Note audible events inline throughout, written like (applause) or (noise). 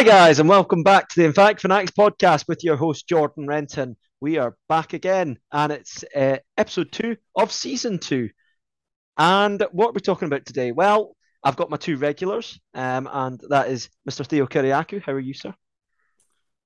Hi, guys, and welcome back to the In Fact Fanatics podcast with your host, Jordan Renton. We are back again, and it's uh, episode two of season two. And what are we talking about today? Well, I've got my two regulars, um, and that is Mr. Theo Kiriakou. How are you, sir?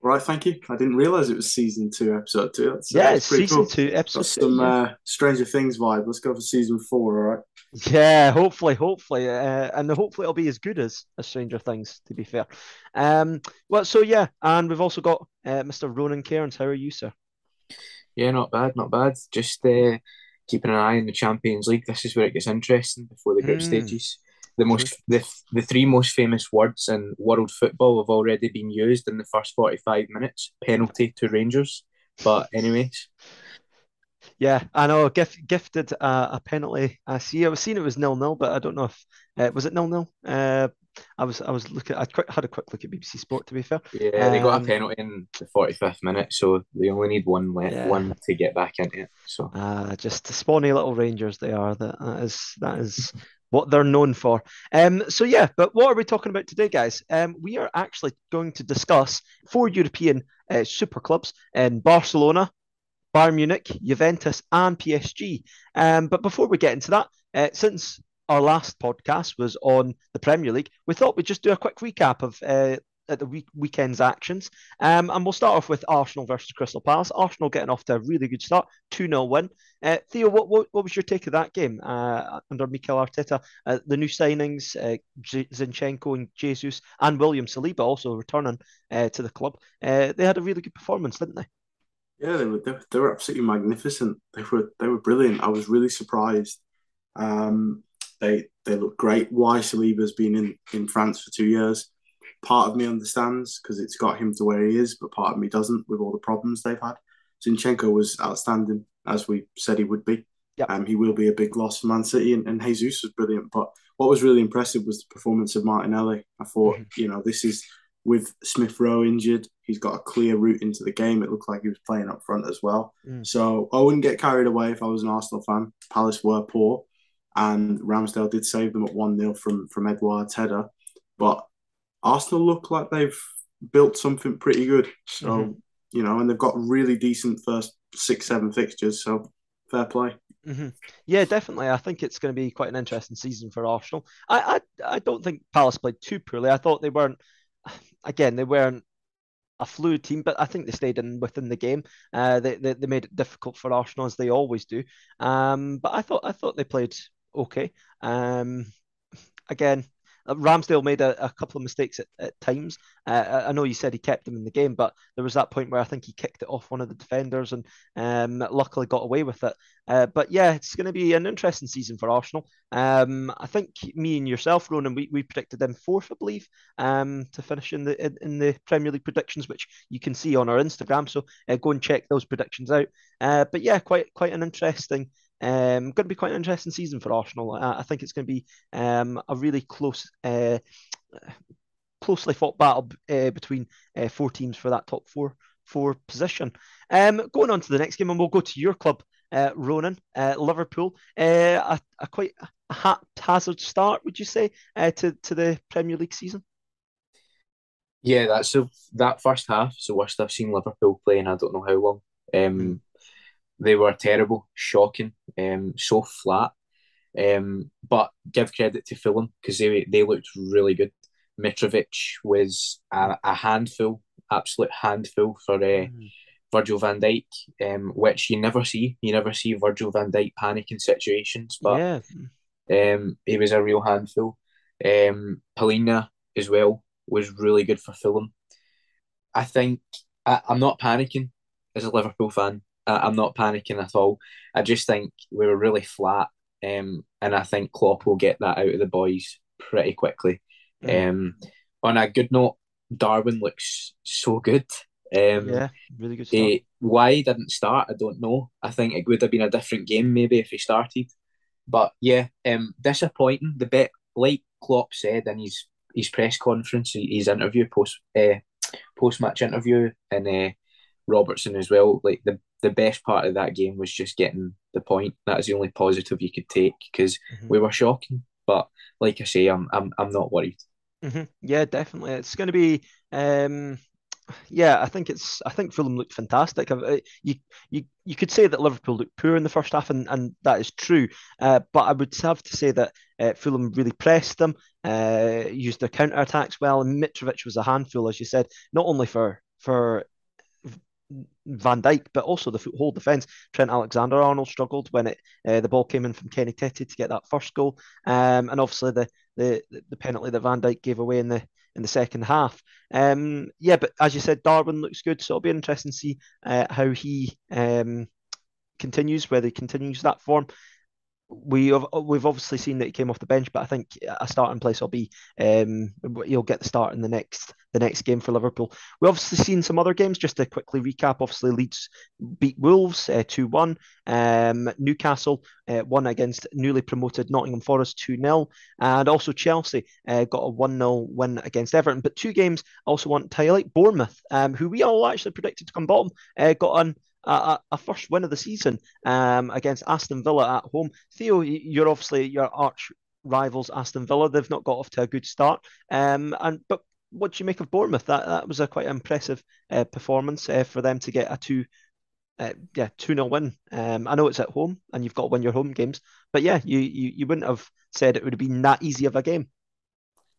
Right, thank you. I didn't realize it was season two, episode two. That's, yeah, it's season cool. two, episode Got two. Some yeah. uh, Stranger Things vibe. Let's go for season four. All right. Yeah, hopefully, hopefully, uh, and hopefully it'll be as good as, as Stranger Things. To be fair, um, well, so yeah, and we've also got uh, Mr. Ronan Cairns. How are you, sir? Yeah, not bad, not bad. Just uh, keeping an eye on the Champions League. This is where it gets interesting before the group Mm. stages. The most, the the three most famous words in world football have already been used in the first forty five minutes. Penalty to Rangers. But (laughs) anyways, Yeah, I know. Gift, gifted uh, a penalty. I see. I was seeing it was nil nil, but I don't know if uh, was it nil nil. Uh, I was I was looking. I quick, had a quick look at BBC Sport. To be fair, yeah, they got Um, a penalty in the forty fifth minute, so they only need one Yeah. one to get back into it. So uh, just the spawny little Rangers they are. That that is that is (laughs) what they're known for. Um. So yeah, but what are we talking about today, guys? Um. We are actually going to discuss four European uh, super clubs in Barcelona, Bayern Munich, Juventus, and PSG. Um, but before we get into that, uh, since our last podcast was on the Premier League, we thought we'd just do a quick recap of uh, at the week, weekend's actions. Um, and we'll start off with Arsenal versus Crystal Palace. Arsenal getting off to a really good start, 2 0 win. Uh, Theo, what, what, what was your take of that game uh, under Mikel Arteta? Uh, the new signings, uh, Zinchenko and Jesus, and William Saliba also returning uh, to the club. Uh, they had a really good performance, didn't they? Yeah, they were they, were- absolutely magnificent. They were they were brilliant. I was really surprised. Um, they they look great. Why Saliba's been in in France for two years? Part of me understands because it's got him to where he is, but part of me doesn't with all the problems they've had. Zinchenko was outstanding, as we said he would be. Yep. Um, he will be a big loss for Man City, and, and Jesus was brilliant. But what was really impressive was the performance of Martinelli. I thought, Mhm. you know, this is with Smith Rowe injured, he's got a clear route into the game. It looked like he was playing up front as well. Mm. So I wouldn't get carried away if I was an Arsenal fan. Palace were poor, and Ramsdale did save them at 1 0 from, from Edouard's header. But Arsenal look like they've built something pretty good. So, Mhm. you know, and they've got really decent first six, seven fixtures. So fair play. hmm Yeah, definitely. I think it's going to be quite an interesting season for Arsenal. I, I I don't think Palace played too poorly. I thought they weren't. (sighs) Again, they weren't a fluid team, but I think they stayed in within the game. Uh, they, they they made it difficult for Arsenal as they always do. Um, but I thought I thought they played okay. Um, again. Uh, Ramsdale made a, a couple of mistakes at, at times. Uh, I- know you said he kept him in the game, but there was that point where I think he kicked it off one of the defenders and um, luckily got away with it. Uh, but yeah, it's going to be an interesting season for Arsenal. Um, I think me and yourself, Ronan, we, we predicted them fourth, I believe, um, to finish in the in, in the Premier League predictions, which you can see on our Instagram. So uh, go and check those predictions out. Uh, but yeah, quite quite an interesting. Um, going to be quite an interesting season for Arsenal. Uh, I think it's going to be um, a really close, uh, closely fought battle uh, between uh, four teams for that top four four position. Um, going on to the next game, and we'll go to your club, uh, Ronan, uh, Liverpool. Uh, a, a quite a haphazard start, would you say, uh, to to the Premier League season? yeah, that's the that first half is the worst I've seen Liverpool play in I don't know how long. Um, Mm. They were terrible, shocking, um, so flat. Um, but give credit to Fulham because they they looked really good. Mitrovic was a, a handful, absolute handful for uh, Virgil van Dijk, um, which you never see. You never see Virgil van Dijk panic in situations, but yeah, um, he was a real handful. Um, Palhinha as well was really good for Fulham. I think I, I'm not panicking as a Liverpool fan. I, I'm not panicking at all. I just think we were really flat, um, and I think Klopp will get that out of the boys pretty quickly. Mm. Um, on a good note, Darwin looks so good. Um, yeah, really good start. Eh, why he didn't start, I don't know. I think it would have been a different game maybe if he started. But yeah, um, disappointing. The bit like Klopp said in his his press conference, his interview post uh, post match interview, and uh, Robertson as well. Like the the best part of that game was just getting the point. That is the only positive you could take because Mhm. we were shocking. But like I say, I'm I'm I'm not worried. hmm Yeah, definitely. It's going to be Um, yeah, I think it's. I think Fulham looked fantastic. Uh, you you you could say that Liverpool looked poor in the first half, and, and that is true. Uh, but I would have to say that uh, Fulham really pressed them, uh, used their counter attacks well, and Mitrovic was a handful, as you said, not only for for Van Dijk, but also the whole defence. Trent Alexander Arnold struggled when it uh, the ball came in from Kenny Tete to get that first goal, um, and obviously the, the the penalty that Van Dijk gave away in the in the second half. Um, yeah, but as you said, Darwin looks good, so it'll be interesting to see uh, how he um, continues, whether he continues that form we have we've obviously seen that he came off the bench, but I think a starting place will be um, he'll get the start in the next the next game for Liverpool. We've obviously seen some other games just to quickly recap. Obviously, Leeds beat Wolves uh, two uh, one. Um, Newcastle uh, won against newly promoted Nottingham Forest two 0 and also Chelsea uh, got a one 0 win against Everton. But two games also want to highlight Bournemouth, um, who we all actually predicted to come bottom, uh, got on a, first win of the season um, against Aston Villa at home. Theo, you're obviously your arch rivals Aston Villa. They've not got off to a good start. Um, and but what do you make of Bournemouth? That that was a quite impressive uh, performance uh, for them to get a two. Uh, yeah, 2 0 win. Um, I know it's at home and you've got to win your home games, but yeah, you, you, you wouldn't have said it would have been that easy of a game.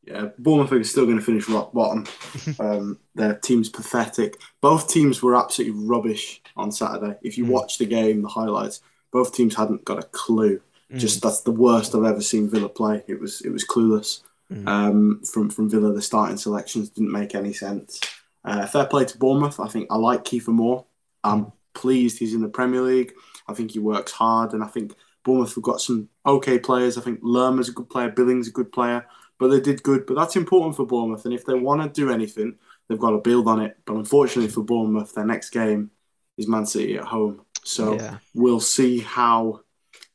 Yeah, Bournemouth are still going to finish rock bottom. (laughs) um, their team's pathetic. Both teams were absolutely rubbish on Saturday. If you mm. watch the game, the highlights, both teams hadn't got a clue. Mm. Just that's the worst I've ever seen Villa play. It was it was clueless. Mm. Um, from from Villa, the starting selections didn't make any sense. Uh, fair play to Bournemouth. I think I like Kiefer Moore. I'm pleased he's in the Premier League. I think he works hard, and I think Bournemouth have got some okay players. I think Lerma's a good player. Billings a good player but they did good. But that's important for Bournemouth, and if they want to do anything, they've got to build on it. But unfortunately for Bournemouth, their next game is Man City at home, so yeah. we'll see how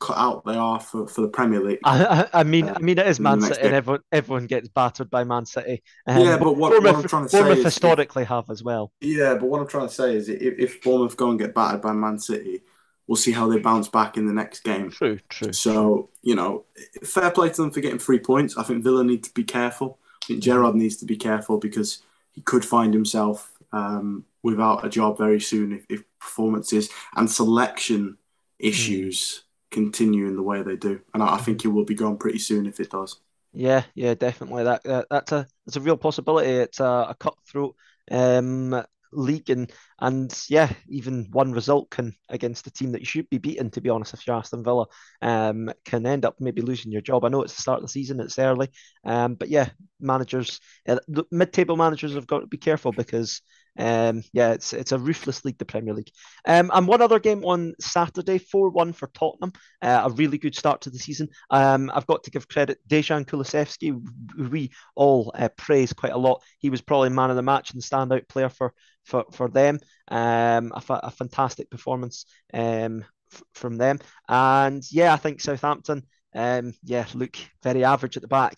cut out they are for, for the Premier League. I, I, I mean, uh, I mean, it is Man City, and everyone everyone gets battered by Man City. Um, yeah, but what, what I'm trying to say Bournemouth historically have as well. Yeah, but what I'm trying to say is, if, if Bournemouth go and get battered by Man City, we'll see how they bounce back in the next game. True, true. So, you know, fair play to them for getting three points. I think Villa need to be careful. I think Gerrard needs to be careful because he could find himself um, without a job very soon if, if performances and selection issues mm. continue in the way they do. And I, I think he will be gone pretty soon if it does. Yeah, yeah, definitely. That, that that's a that's a real possibility. It's a, a cutthroat um, league and and yeah, even one result can against a team that you should be beaten. To be honest, if you're Aston Villa, um, can end up maybe losing your job. I know it's the start of the season, it's early, um, but yeah, managers, uh, mid-table managers have got to be careful because um, yeah, it's it's a ruthless league, the Premier League. Um, and one other game on Saturday, four one for Tottenham, uh, a really good start to the season. Um, I've got to give credit Dejan Kulusevski, we all uh, praise quite a lot. He was probably man of the match and standout player for for for them. Um, a, fa- a fantastic performance um f- from them, and yeah, I think Southampton. Um, yeah, look very average at the back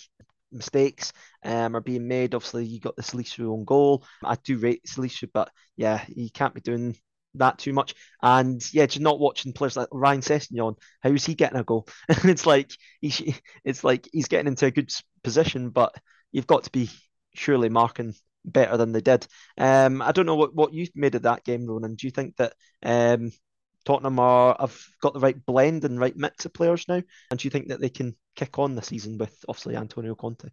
mistakes um, are being made. Obviously, you got the Salisu on goal. I do rate Salisu, but yeah, he can't be doing that too much. And yeah, just not watching players like Ryan Sessegnon. How is he getting a goal? (laughs) it's like he, it's like he's getting into a good position, but you've got to be surely marking better than they did. Um, I don't know what, what you made of that game, Ronan. Do you think that um, Tottenham are have got the right blend and right mix of players now? And do you think that they can kick on the season with obviously Antonio Conte?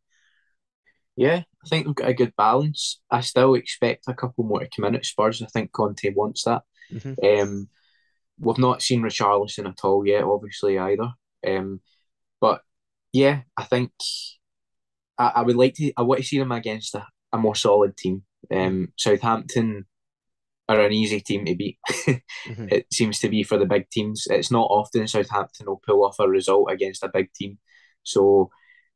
Yeah, I think they've got a good balance. I still expect a couple more to come in at Spurs. I think Conte wants that. Mm-hmm. Um, we've not seen Richarlison at all yet, obviously either. Um, but yeah, I think I, I would like to. I want to see them against a, a more solid team. Um, Southampton are an easy team to beat. mm-hmm. (laughs) It seems to be for the big teams. It's not often Southampton will pull off a result against a big team. So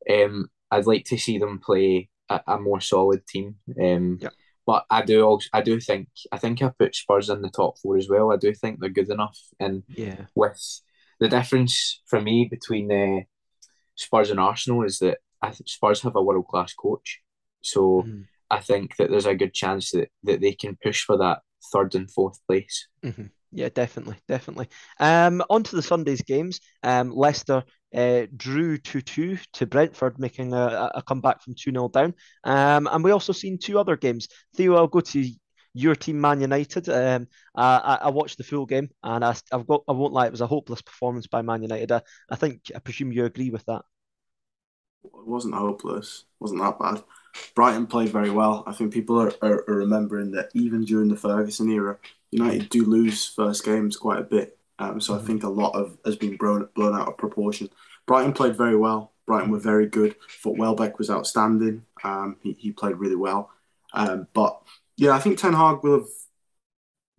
um, I'd like to see them play a, a more solid team. Um, yeah. But I do also I do think I think I put Spurs in the top four as well. I do think they're good enough, and yeah, with the difference for me between uh, Spurs and Arsenal is that I think Spurs have a world class coach, so mm. I think that there's a good chance that, that they can push for that third and fourth place. Mm-hmm. Yeah, definitely, definitely. Um, on to the Sunday's games. Um, Leicester uh, drew 2 2 to Brentford, making a, a comeback from 2 0 down. Um, and we also seen two other games. Theo, I'll go to your team, Man United. Um, I, I watched the full game and I, I've got, I won't lie, it was a hopeless performance by Man United. I, I think, I presume you agree with that. It wasn't hopeless, it wasn't that bad. Brighton played very well. I think people are, are, are remembering that even during the Ferguson era, United do lose first games quite a bit. Um, so mm-hmm. I think a lot of has been blown, blown out of proportion. Brighton played very well. Brighton were very good. Thought Welbeck was outstanding. Um, he, he played really well. Um, but yeah, I think Ten Hag will have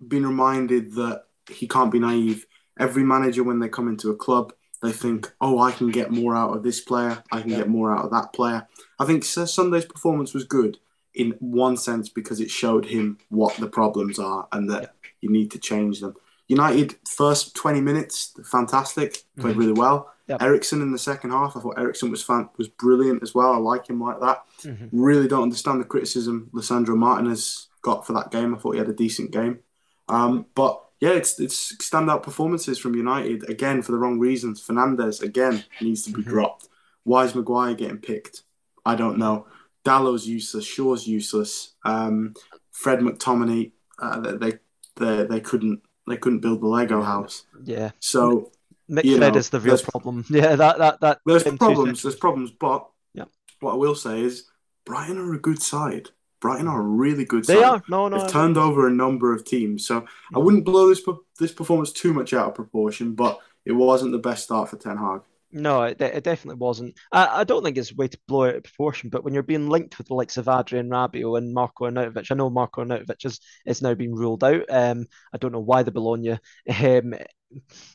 been reminded that he can't be naive. Every manager, when they come into a club, they think, oh, I can get more out of this player. I can yeah. get more out of that player. I think Sunday's performance was good in one sense because it showed him what the problems are and that yeah. you need to change them. United first 20 minutes, fantastic, played mm-hmm. really well. Yep. Eriksen in the second half, I thought Eriksen was fan- was brilliant as well. I like him like that. Mm-hmm. Really don't understand the criticism Lisandro Martinez got for that game. I thought he had a decent game. Um, but yeah, it's it's standout performances from United again for the wrong reasons. Fernandes again needs to be mm-hmm. dropped. Why is Maguire getting picked? I don't know. Dalot's useless. Shaw's useless. Um, Fred McTominay, uh, they, they they couldn't they couldn't build the Lego house. Yeah. So McFred know, is the real problem. (laughs) Yeah, that that that. There's problems. There's problems, but yeah. What I will say is, Brighton are a good side. Brighton are a really good they side. They are. No, no. They've turned over a number of teams, so I wouldn't blow this this performance too much out of proportion. But it wasn't the best start for Ten Hag. No, it, it definitely wasn't. I, I don't think it's a way to blow it out of proportion, but when you're being linked with the likes of Adrien Rabiot and Marko Arnautovic, I know Marko Arnautovic has, is now been ruled out. Um, I don't know why the Bologna (laughs) um,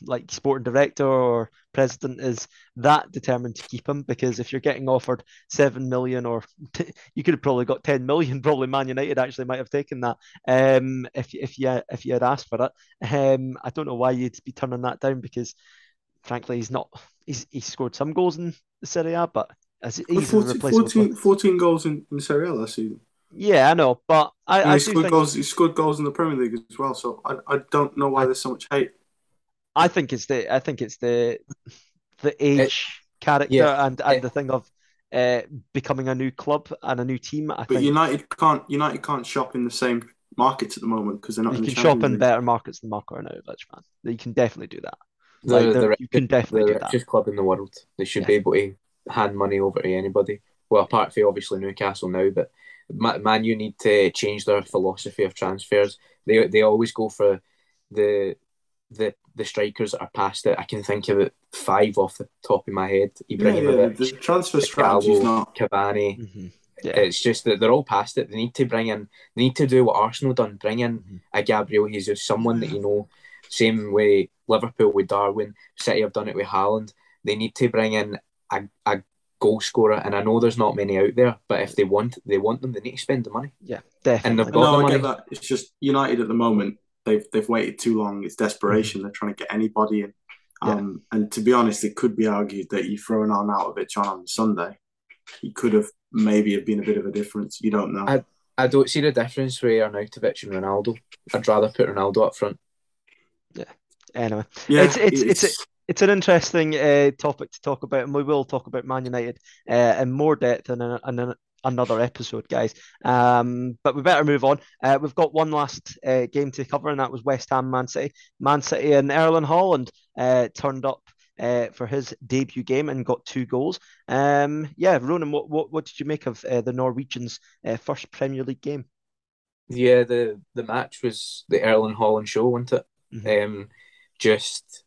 like sporting director or president is that determined to keep him because if you're getting offered seven million or (laughs) t- you could have probably got 10 million (laughs) probably man united actually might have taken that um if, if you if you had asked for it um i don't know why you'd be turning that down because frankly he's not he's he scored some goals in the serie a but as he's 14, 14, 14, goals in, in serie a last season yeah, I know, but I, I he scored think... goals. He scored goals in the Premier League as well. So I, I don't know why there's so much hate. I think it's the I think it's the the age it, character yeah, and and it, the thing of uh, becoming a new club and a new team. I but think. United can't United can't shop in the same markets at the moment because they're not. You can shop in better markets than Marko Arnautovic, man. You can definitely do that. The, like, the, you can definitely the do richest club in the world. They should yeah. be able to hand money over to anybody. Well, apart from obviously Newcastle now, but man, you need to change their philosophy of transfers. They they always go for the the the strikers that are past it. I can think of it five off the top of my head. Ibrahimovic, yeah, yeah. the transfer strategy is not Cavani. Mm-hmm. Yeah. It's just that they're all past it. They need to bring in. They need to do what Arsenal done. Bring in mm-hmm. a Gabriel Jesus, someone that you know. Same way Liverpool with Darwin, City have done it with Haaland. They need to bring in a, a goal scorer, and I know there's not many out there, but if they want they want them, they need to spend the money. Yeah, definitely. And they've got no, the money. I get that. It's just United at the moment they've they've waited too long. It's desperation. Mm-hmm. They're trying to get anybody in. Um, yeah. And to be honest, it could be argued that you throw an Arnautovic on on Sunday, he could have maybe have been a bit of a difference. You don't know. I, I don't see the difference with Arnautovic and Ronaldo. I'd rather put Ronaldo up front. Yeah. Anyway, yeah, it's it's it's, it's, it's an interesting uh, topic to talk about, and we will talk about Man United uh, in more depth in, a, in, a, another episode, guys. Um, but we better move on. Uh, we've got one last uh, game to cover, and that was West Ham Man City. Man City and Erling Haaland uh, turned up. Uh, for his debut game and got two goals. Um, yeah, Ronan, what, what, what did you make of uh, the Norwegians' uh, first Premier League game? Yeah, the the match was the Erling Haaland show, wasn't it? Mm-hmm. Um, just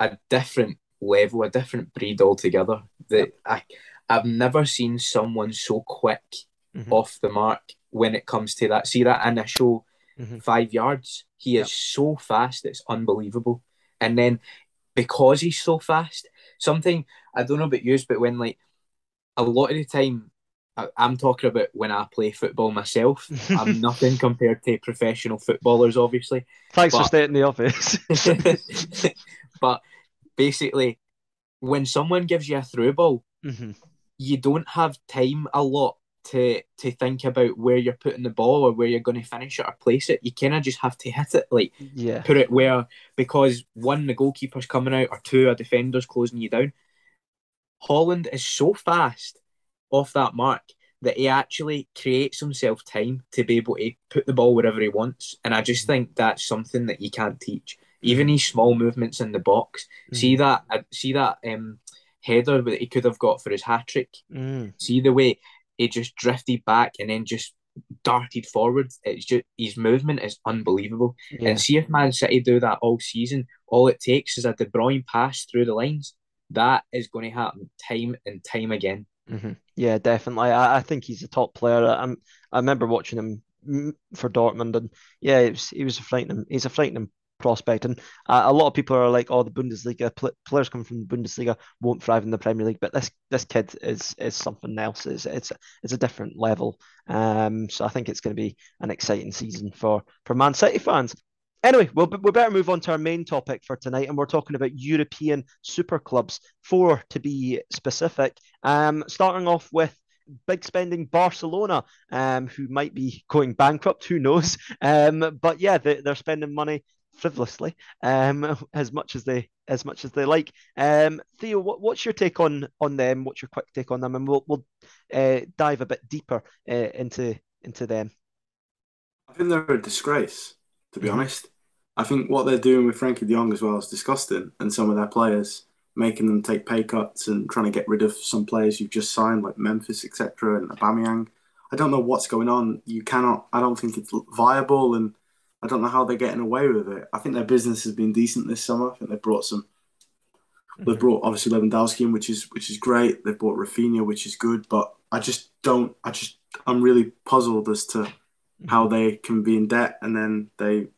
a different level, a different breed altogether. That I I've never seen someone so quick mm-hmm. off the mark when it comes to that. See that initial mm-hmm. five yards? He yep. is so fast, it's unbelievable. And then because he's so fast, something I don't know about you, but when like a lot of the time I, am talking about when I play football myself. I'm (laughs) nothing compared to professional footballers, obviously. Thanks but, for staying in the office. (laughs) (laughs) but basically, when someone gives you a through ball, mm-hmm you don't have time a lot to to think about where you're putting the ball or where you're going to finish it or place it. You kind of just have to hit it, like yeah, put it where because one the goalkeeper's coming out or two a defender's closing you down. Haaland is so fast off that mark that he actually creates himself time to be able to put the ball wherever he wants. And I just think that's something that you can't teach. Even these small movements in the box. Mm. See that uh, see that um header that he could have got for his hat trick. Mm. See the way he just drifted back and then just darted forward. It's just his movement is unbelievable. yeah. And see if Man City do that all season, all it takes is a De Bruyne pass through the lines. That is going to happen time and time again. hmm Yeah, definitely. I, I think he's a top player. I'm, I remember watching him for Dortmund, and yeah, it was, he was a frightening. He's a frightening prospect, and uh, a lot of people are like, "Oh, the Bundesliga pl players coming from the Bundesliga won't thrive in the Premier League," but this this kid is is something else. It's it's it's a different level. Um, so I think it's going to be an exciting season for for Man City fans. Anyway, we'll, we better move on to our main topic for tonight, and we're talking about European super clubs, four to be specific. Um, starting off with big spending Barcelona, um, who might be going bankrupt, who knows? (laughs) Um, but yeah, they, they're spending money frivolously, um, (laughs) as much as they as much as they like. Um, Theo, what, what's your take on on them? What's your quick take on them? And we'll we'll uh, dive a bit deeper uh, into into them. I think they're a disgrace, to be Mhm. honest. I think what they're doing with Frankie de Jong as well is disgusting, and some of their players making them take pay cuts and trying to get rid of some players you've just signed, like Memphis, etc., and Aubameyang. I don't know what's going on. You cannot. I don't think it's viable, and I don't know how they're getting away with it. I think their business has been decent this summer. I think they've brought some. They've mm-hmm. brought obviously Lewandowski in, which is which is great. They've brought Raphinha, which is good, but I just don't. I just I'm really puzzled as to how mm-hmm. they can be in debt and then they,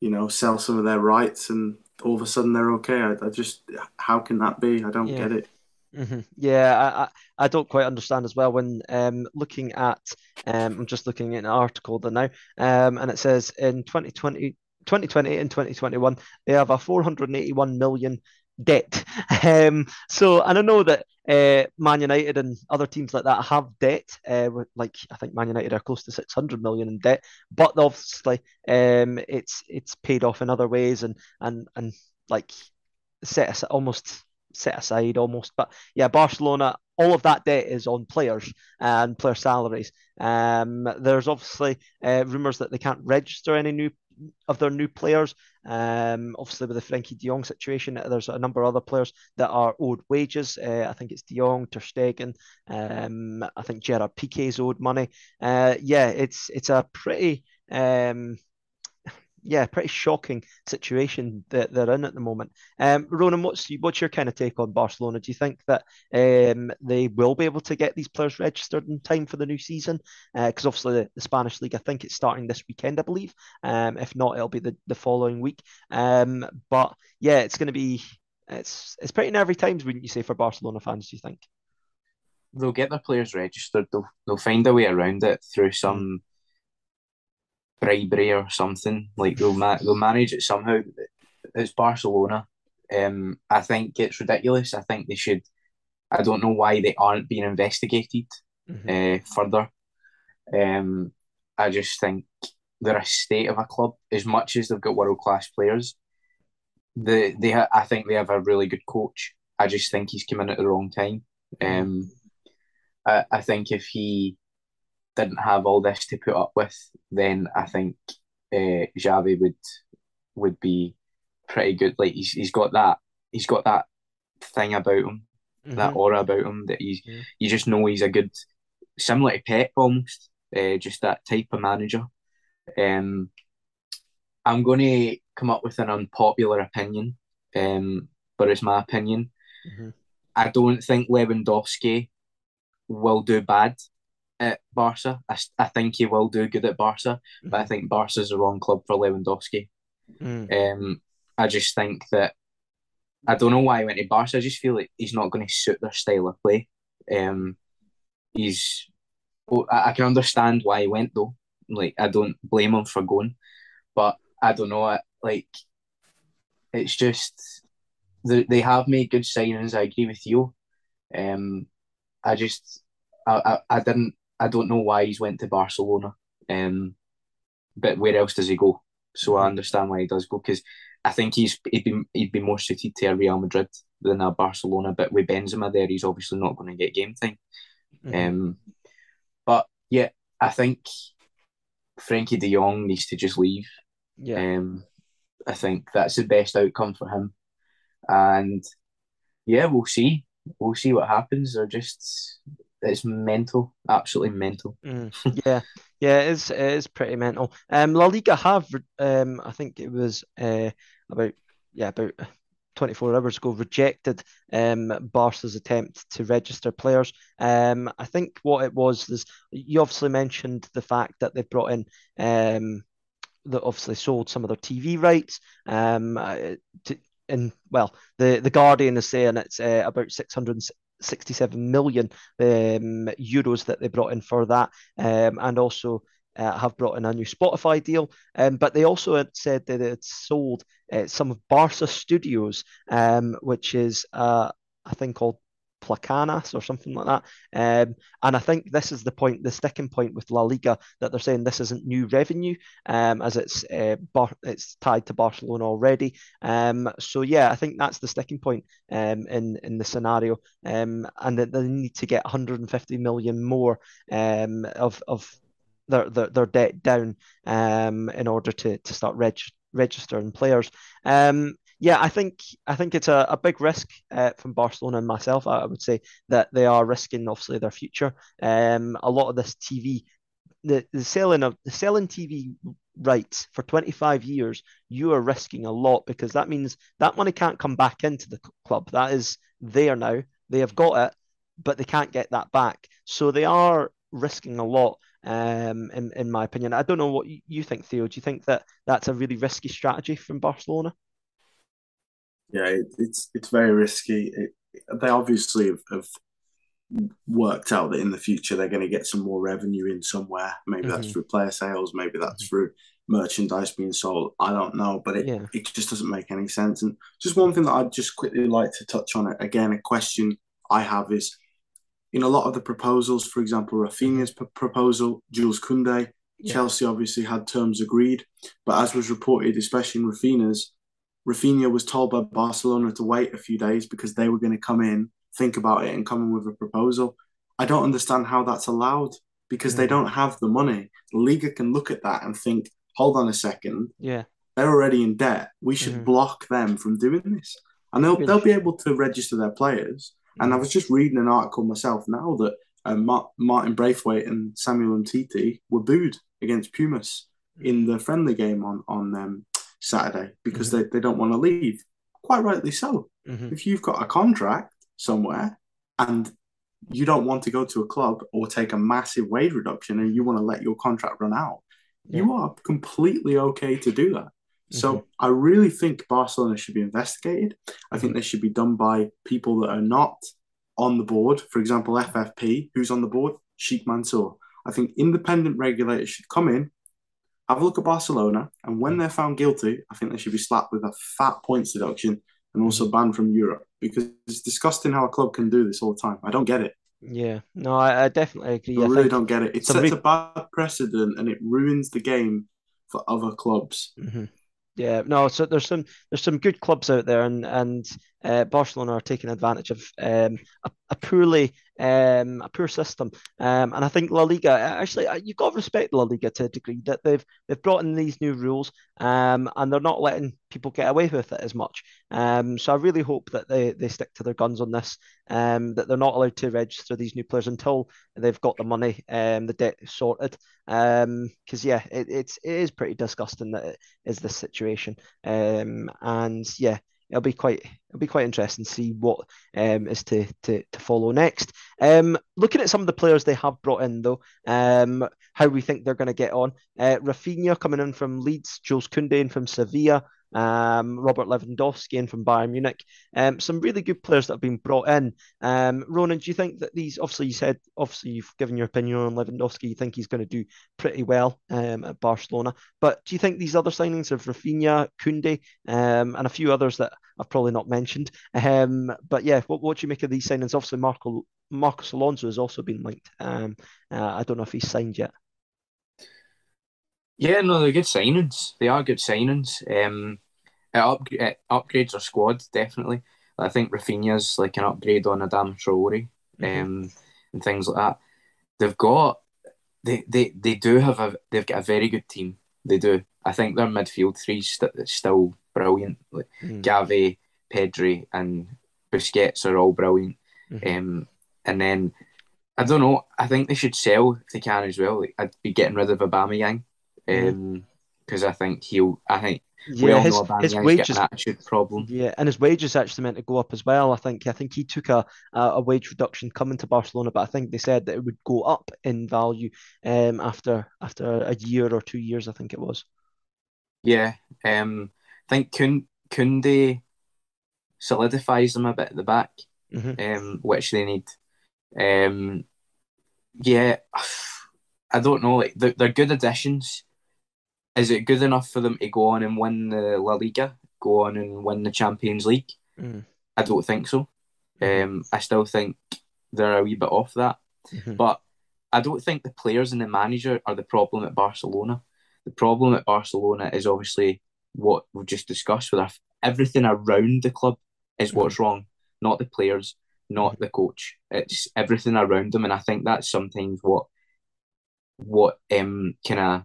you know, sell some of their rights and all of a sudden they're okay. I, I just how can that be? I don't Yeah. get it. Hmm Yeah, I, I I don't quite understand as well when um looking at um I'm just looking at an article there now um and it says in 2020 2020 and 2021 they have a 481 million debt. (laughs) Um so and I know that uh Man United and other teams like that have debt uh like I think Man United are close to 600 million in debt but obviously um it's it's paid off in other ways and and and like set as almost set aside almost. But yeah, Barcelona, all of that debt is on players and player salaries. Um, there's obviously uh, rumours that they can't register any new of their new players. Um, obviously with the Frankie De Jong situation, there's a number of other players that are owed wages. Uh, I think it's De Jong, Ter Stegen. Um, I think Gerard Piqué's owed money. Uh, yeah, it's it's a pretty um, yeah, pretty shocking situation that they're in at the moment. Um, Ronan, what's what's your kind of take on Barcelona? Do you think that um, they will be able to get these players registered in time for the new season? Because uh, obviously the, the, Spanish league, I think it's starting this weekend, I believe. Um, if not, it'll be the, the following week. Um, but yeah, it's going to be it's it's pretty nervy times, wouldn't you say, for Barcelona fans? Do you think? They'll get their players registered. They'll they'll find a way around it through some bribery or something. Like they'll ma- they'll manage it somehow. It's Barcelona. Um, I think it's ridiculous. I think they should. I don't know why they aren't being investigated Mhm. uh, further. Um, I just think they're a state of a club. As much as they've got world class players, they they ha- I think they have a really good coach. I just think he's come in at the wrong time. Um, I, I think if he didn't have all this to put up with, then I think uh, Xavi would would be pretty good. Like he's he's got that he's got that thing about him, that Mhm. aura about him that he's Yeah. you just know he's a good similar to Pep almost, uh, just that type of manager. Um, I'm going to come up with an unpopular opinion, um, but it's my opinion. Mhm. I don't think Lewandowski will do bad at Barca. I, I think he will do good at Barca, but I think Barca is the wrong club for Lewandowski. Mm. Um, I just think that I don't know why he went to Barca. I just feel like he's not going to suit their style of play. Um, he's. oh, I I can understand why he went though. Like I don't blame him for going, but I don't know. I- Like it's just they they have made good signings. I agree with you. Um, I just I, I, I didn't I don't know why he's went to Barcelona. Um, but where else does he go? So I understand why he does go because I think he's he'd be he'd be more suited to a Real Madrid than a Barcelona. But with Benzema there, he's obviously not going to get game time. Mm-hmm. Um, but yeah, I think Frankie De Jong needs to just leave. Yeah. Um, I think that's the best outcome for him, and yeah, we'll see. We'll see what happens. They're just it's mental, absolutely mental. Mm, (laughs) yeah, yeah, it is. It is pretty mental. Um, La Liga have, um, I think it was uh about yeah about 24 hours ago rejected um, Barca's attempt to register players. Um, I think what it was is you obviously mentioned the fact that they brought in um, that obviously sold some of their TV rights um, uh, to, and well, the the Guardian is saying it's uh, about 667 million um, euros that they brought in for that, um, and also uh, have brought in a new Spotify deal. Um, but they also had said that it sold uh, some of Barca Studios, um, which is uh, a thing called Placanas or something like that. Um, and I think this is the point, the sticking point with La Liga that they're saying this isn't new revenue, um, as it's uh, bar- it's tied to Barcelona already. Um, so yeah, I think that's the sticking point um, in in the scenario, um, and that they need to get 150 million more um, of of their, their, their debt down in order to to start reg- registering players. Um, yeah, I think I think it's a, a big risk uh, from Barcelona and myself. I, I, would say that they are risking obviously their future. Um, a lot of this TV, the, the selling of the selling TV rights for 25 years, you are risking a lot because that means that money can't come back into the club. That is there now. They have got it, but they can't get that back. So they are risking a lot. Um, in in my opinion, I don't know what you think, Theo. Do you think that that's a really risky strategy from Barcelona? Yeah, it, it's it's very risky. It, they obviously have, have, worked out that in the future they're going to get some more revenue in somewhere. Maybe mm-hmm. that's through player sales. Maybe that's mm-hmm. through merchandise being sold. I don't know, but it yeah. it just doesn't make any sense. And just one thing that I'd just quickly like to touch on it again. A question I have is, in a lot of the proposals, for example, Raphinha's p- proposal, Jules Koundé, yeah. Chelsea obviously had terms agreed, but as was reported, especially in Raphinha's Raphinha was told by Barcelona to wait a few days because they were going to come in, think about it, and come in with a proposal. I don't understand how that's allowed because mm. they don't have the money. The Liga can look at that and think, hold on a second. Yeah. They're already in debt. We should mm. block them from doing this. And they'll, they'll be able to register their players. Mm. And I was just reading an article myself now that uh, Martin Braithwaite and Samuel Umtiti were booed against Pumas in the friendly game on on um, Saturday because mm-hmm. they, they don't want to leave. Quite rightly so. Mm-hmm. If you've got a contract somewhere and you don't want to go to a club or take a massive wage reduction and you want to let your contract run out, yeah. you are completely okay to do that. So mm-hmm. I really think Barcelona should be investigated. I think mm-hmm. this should be done by people that are not on the board. For example, FFP, who's on the board? Sheikh Mansour. I think independent regulators should come in, have a look at Barcelona, and when they're found guilty, I think they should be slapped with a fat points deduction and also mm-hmm. banned from Europe because it's disgusting how a club can do this all the time. I don't get it. Yeah, no, I, I definitely agree. I, I really don't get it. It sets a bad precedent and it ruins the game for other clubs. Mm-hmm. Yeah, no. So there's some there's some good clubs out there, and and uh, Barcelona are taking advantage of um, a, a poorly um, a poor system. Um, and I think La Liga actually uh, you've got to respect La Liga to a degree that they've they've brought in these new rules, um, and they're not letting people get away with it as much. Um, so I really hope that they they stick to their guns on this. Um, that they're not allowed to register these new players until they've got the money, the debt sorted. Um, because yeah, it, it's it is pretty disgusting that it is this situation. Um, and yeah, it'll be quite it'll be quite interesting to see what um, is to, to to follow next. Um, looking at some of the players they have brought in though, um, how we think they're going to get on. Uh, Raphinha coming in from Leeds, Jules Koundé from Sevilla, um, Robert Lewandowski in from Bayern Munich. Um, some really good players that have been brought in. Um, Ronan, do you think that these? Obviously, you said obviously you've given your opinion on Lewandowski. You think he's going to do pretty well um, at Barcelona, but do you think these other signings of Raphinha, Koundé, um, and a few others that I've probably not mentioned? Um, but yeah, what what do you make of these signings? Obviously, Marco Marcos Alonso has also been linked. Um, uh, I don't know if he's signed yet. Yeah, no, they're good signings. They are good signings. Um, it, up, it upgrades our squad definitely. I think Raphinha's like an upgrade on Adam Traore, mm-hmm. um, and things like that. They've got they, they they do have a they've got a very good team. They do. I think their midfield three st- still brilliant. Like mm. Gavi, Pedri, and Busquets are all brilliant. Mm-hmm. Um, and then I don't know. I think they should sell if they can as well. Like, I'd be getting rid of Aubameyang because um, mm. I think he'll. I think yeah, his, his wages attitude problem. Yeah, and his wages actually meant to go up as well. I think. I think he took a, a wage reduction coming to Barcelona, but I think they said that it would go up in value um, after after a year or two years. I think it was. Yeah, um, I think Koundé solidifies them a bit at the back, mm-hmm. um, which they need. Um, yeah, (sighs) I don't know. Like they're, they're good additions is it good enough for them to go on and win the La Liga, go on and win the Champions League? Mm. I don't think so. Mm-hmm. Um, I still think they're a wee bit off that, mm-hmm. but I don't think the players and the manager are the problem at Barcelona. The problem at Barcelona is obviously what we've just discussed with our, everything around the club is mm-hmm. what's wrong, not the players, not mm-hmm. the coach. It's everything around them, and I think that's sometimes what what um kind of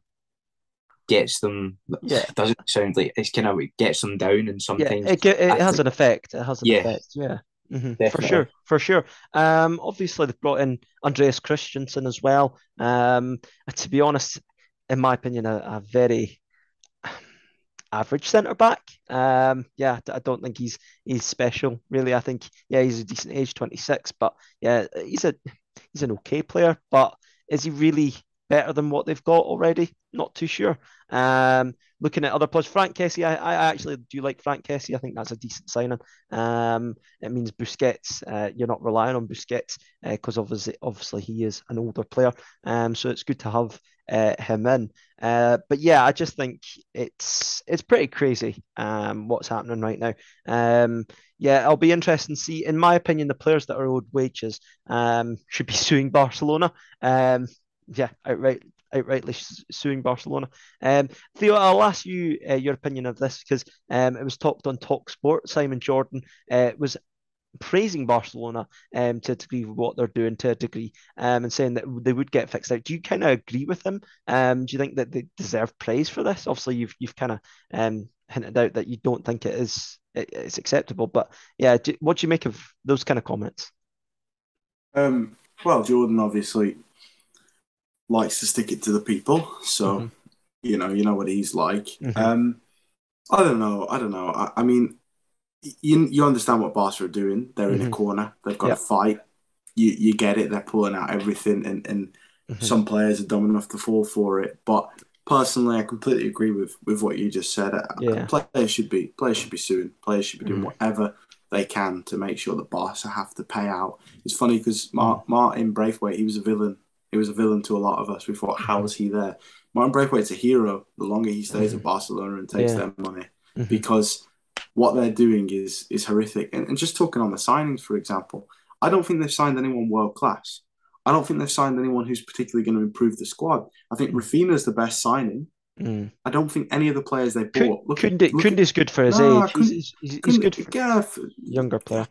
gets them. Yeah, (sighs) doesn't sound like it's kind of it gets them down, and sometimes yeah, it, it has an effect. It has an yeah. effect. Yeah. Mm-hmm. For sure, for sure. Um, obviously they've brought in Andreas Christensen as well. Um, to be honest, in my opinion, a, a very (sighs) average centre back. Um, yeah, I don't think he's he's special really. I think yeah, he's a decent age, twenty six, but yeah, he's a he's an okay player. But is he really better than what they've got already? Not too sure. Um, looking at other players, Franck Kessié, I, I actually do like Franck Kessié. I think that's a decent signing. Um, it means Busquets, uh, you're not relying on Busquets because uh, obviously, obviously he is an older player. Um, so it's good to have uh, him in. Uh, but yeah, I just think it's it's pretty crazy um, what's happening right now. Um, yeah, I'll be interested to see. In my opinion, the players that are owed wages um, (laughs) should be suing Barcelona. Yeah, outright outrightly suing Barcelona. Um, Theo, I'll ask you uh, your opinion of this because um, it was talked on Talk Sport. Simon Jordan uh, was praising Barcelona um, to a degree of what they're doing to a degree um, and saying that they would get fixed out. Do you kind of agree with him? Um, do you think that they deserve praise for this? Obviously, you've you've kind of um, hinted out that you don't think it is it, it's acceptable, but yeah, do, what do you make of those kind of comments? Um, well, Jordan obviously likes to stick it to the people. So, mm-hmm. you know, you know what he's like. Mm-hmm. Um, I don't know. I don't know. I, I, mean, you you understand what Barca are doing. They're mm-hmm. in a mm-hmm. corner. They've got to fight. You you get it. They're pulling out everything, and and mm-hmm. some players are dumb enough to fall for it. But personally, I completely agree with with what you just said. Yeah. Players should be players should be suing. Players should be doing mm-hmm. whatever they can to make sure that Barca have to pay out. It's funny because mm. Martin Braithwaite, he was a villain he was a villain to a lot of us. We thought, how was he there? Martin Braithwaite's a hero the longer he stays mm-hmm. at Barcelona and takes yeah. their money mm-hmm. because what they're doing is is horrific. And, and, just talking on the signings, for example, I don't think they've signed anyone world class. I don't think they've signed anyone who's particularly going to improve the squad. I think mm. is the best signing. Mm. I don't think any of the players they bought. Look, Koundé, look Koundé's good for his age. He's, he's, he's good for yeah, younger player.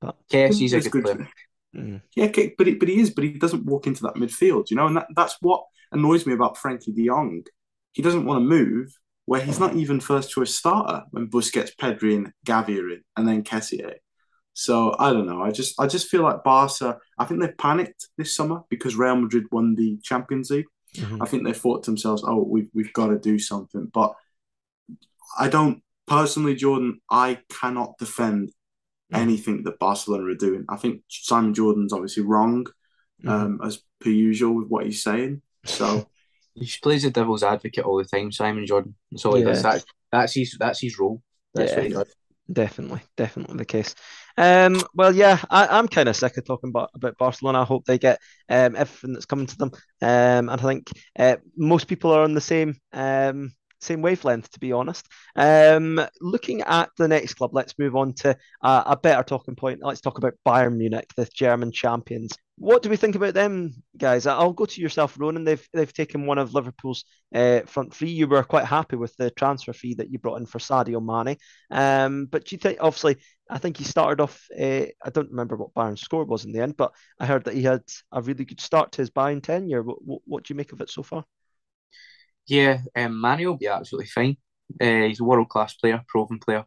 But yes, he's a good, good player. Mm. Yeah, but he, but he is, but he doesn't walk into that midfield, you know, and that, that's what annoys me about Frankie De Jong. He doesn't want to move where he's not even first choice starter when Busquets, Pedri, and Gavi are in, and then Kessié. So I don't know. I just I just feel like Barca. I think they panicked this summer because Real Madrid won the Champions League. Mm-hmm. I think they thought to themselves, "Oh, we've we've got to do something." But I don't personally, Jordan. I cannot defend. Anything that Barcelona are doing. I think Simon Jordan's obviously wrong, mm. um, as per usual with what he's saying. So (laughs) he plays the devil's advocate all the time, Simon Jordan. So all yeah. That's, that's his that's his role. That's Yeah. what he. Definitely, definitely the case. Um, well, yeah, I, I'm kind of sick of talking about, about Barcelona. I hope they get um, everything that's coming to them. Um, and I think uh, most people are on the same um, same wavelength, to be honest. Um, looking at the next club, let's move on to uh, a better talking point. Let's talk about Bayern Munich, the German champions. What do we think about them, guys? I'll go to yourself, Ronan. They've they've taken one of Liverpool's uh, front three. You were quite happy with the transfer fee that you brought in for Sadio Mane. Um, but do you think, obviously, I think he started off. Uh, I don't remember what Bayern's score was in the end, but I heard that he had a really good start to his Bayern tenure. What, what, what do you make of it so far? Yeah, um, Mane will be absolutely fine. Uh, he's a world class player, proven player.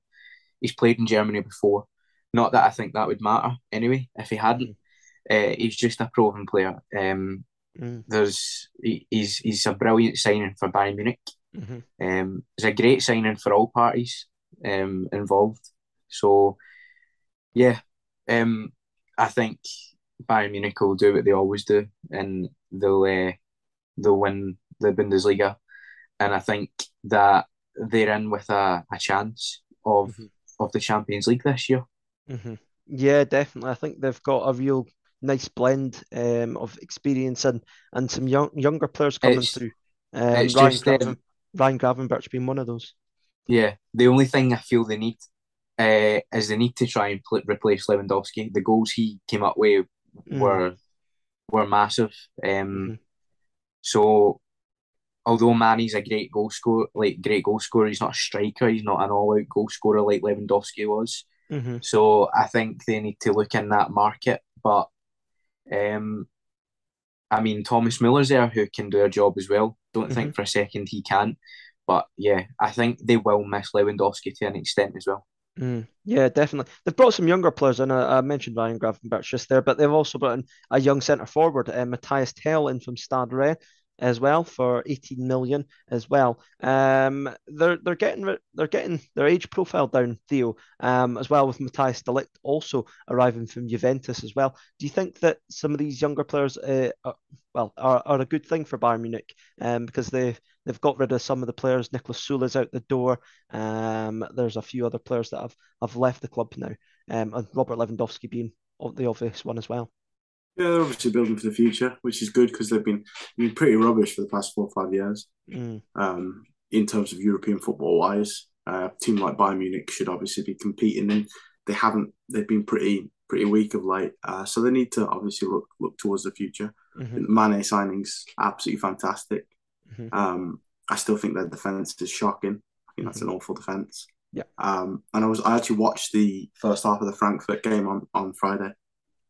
He's played in Germany before. Not that I think that would matter anyway. If he hadn't, uh, he's just a proven player. Um, Mm, there's he, he's he's a brilliant signing for Bayern Munich. mhm, Um, it's a great signing for all parties um involved. So, yeah, um, I think Bayern Munich will do what they always do, and they'll uh, they'll win the Bundesliga, and I think that they're in with a, a chance of Mhm. of the Champions League this year. mhm. Yeah, definitely. I think they've got a real nice blend um, of experience and, and some young younger players coming It's- through. Um, Ryan, just, um, Graven, Ryan Gravenberch being one of those. Yeah, the only thing I feel they need uh, is they need to try and pl- replace Lewandowski. The goals he came up with Mm. were were massive. Um, Mhm. so although Mane's a great goal scorer, like great goal scorer, he's not a striker. He's not an all-out goal scorer like Lewandowski was. Mhm. So I think they need to look in that market. But um, I mean, Thomas Müller's there who can do a job as well. Don't think for a second he can't. But yeah, I think they will miss Lewandowski to an extent as well. Mm, yeah, definitely. They've brought some younger players in. I, I mentioned Ryan Gravenberch just there, but they've also brought in a young centre forward, uh, Mathys Tel, in from Stade Rennes as well for 18 million as well. Um, they're they're getting they're getting their age profile down, Theo, um, as well with Matthias de Ligt also arriving from Juventus as well. Do you think that some of these younger players, uh, are, well, are, are a good thing for Bayern Munich, um, because they they've got rid of some of the players. Niklas Süle's out the door. Um, there's a few other players that have, have left the club now, um, and Robert Lewandowski being the obvious one as well. Yeah, they're obviously building for the future, which is good because they've been, been pretty rubbish for the past four or five years Mm, um, in terms of European football wise. Uh, a team like Bayern Munich should obviously be competing, and they haven't. They've been pretty pretty weak of late, uh, so they need to obviously look look towards the future. mhm, Mane signings absolutely fantastic. mhm. Um, I still think their defense is shocking. I think that's an awful defense. Yeah. Um, and I was I actually watched the first half of the Frankfurt game on on Friday.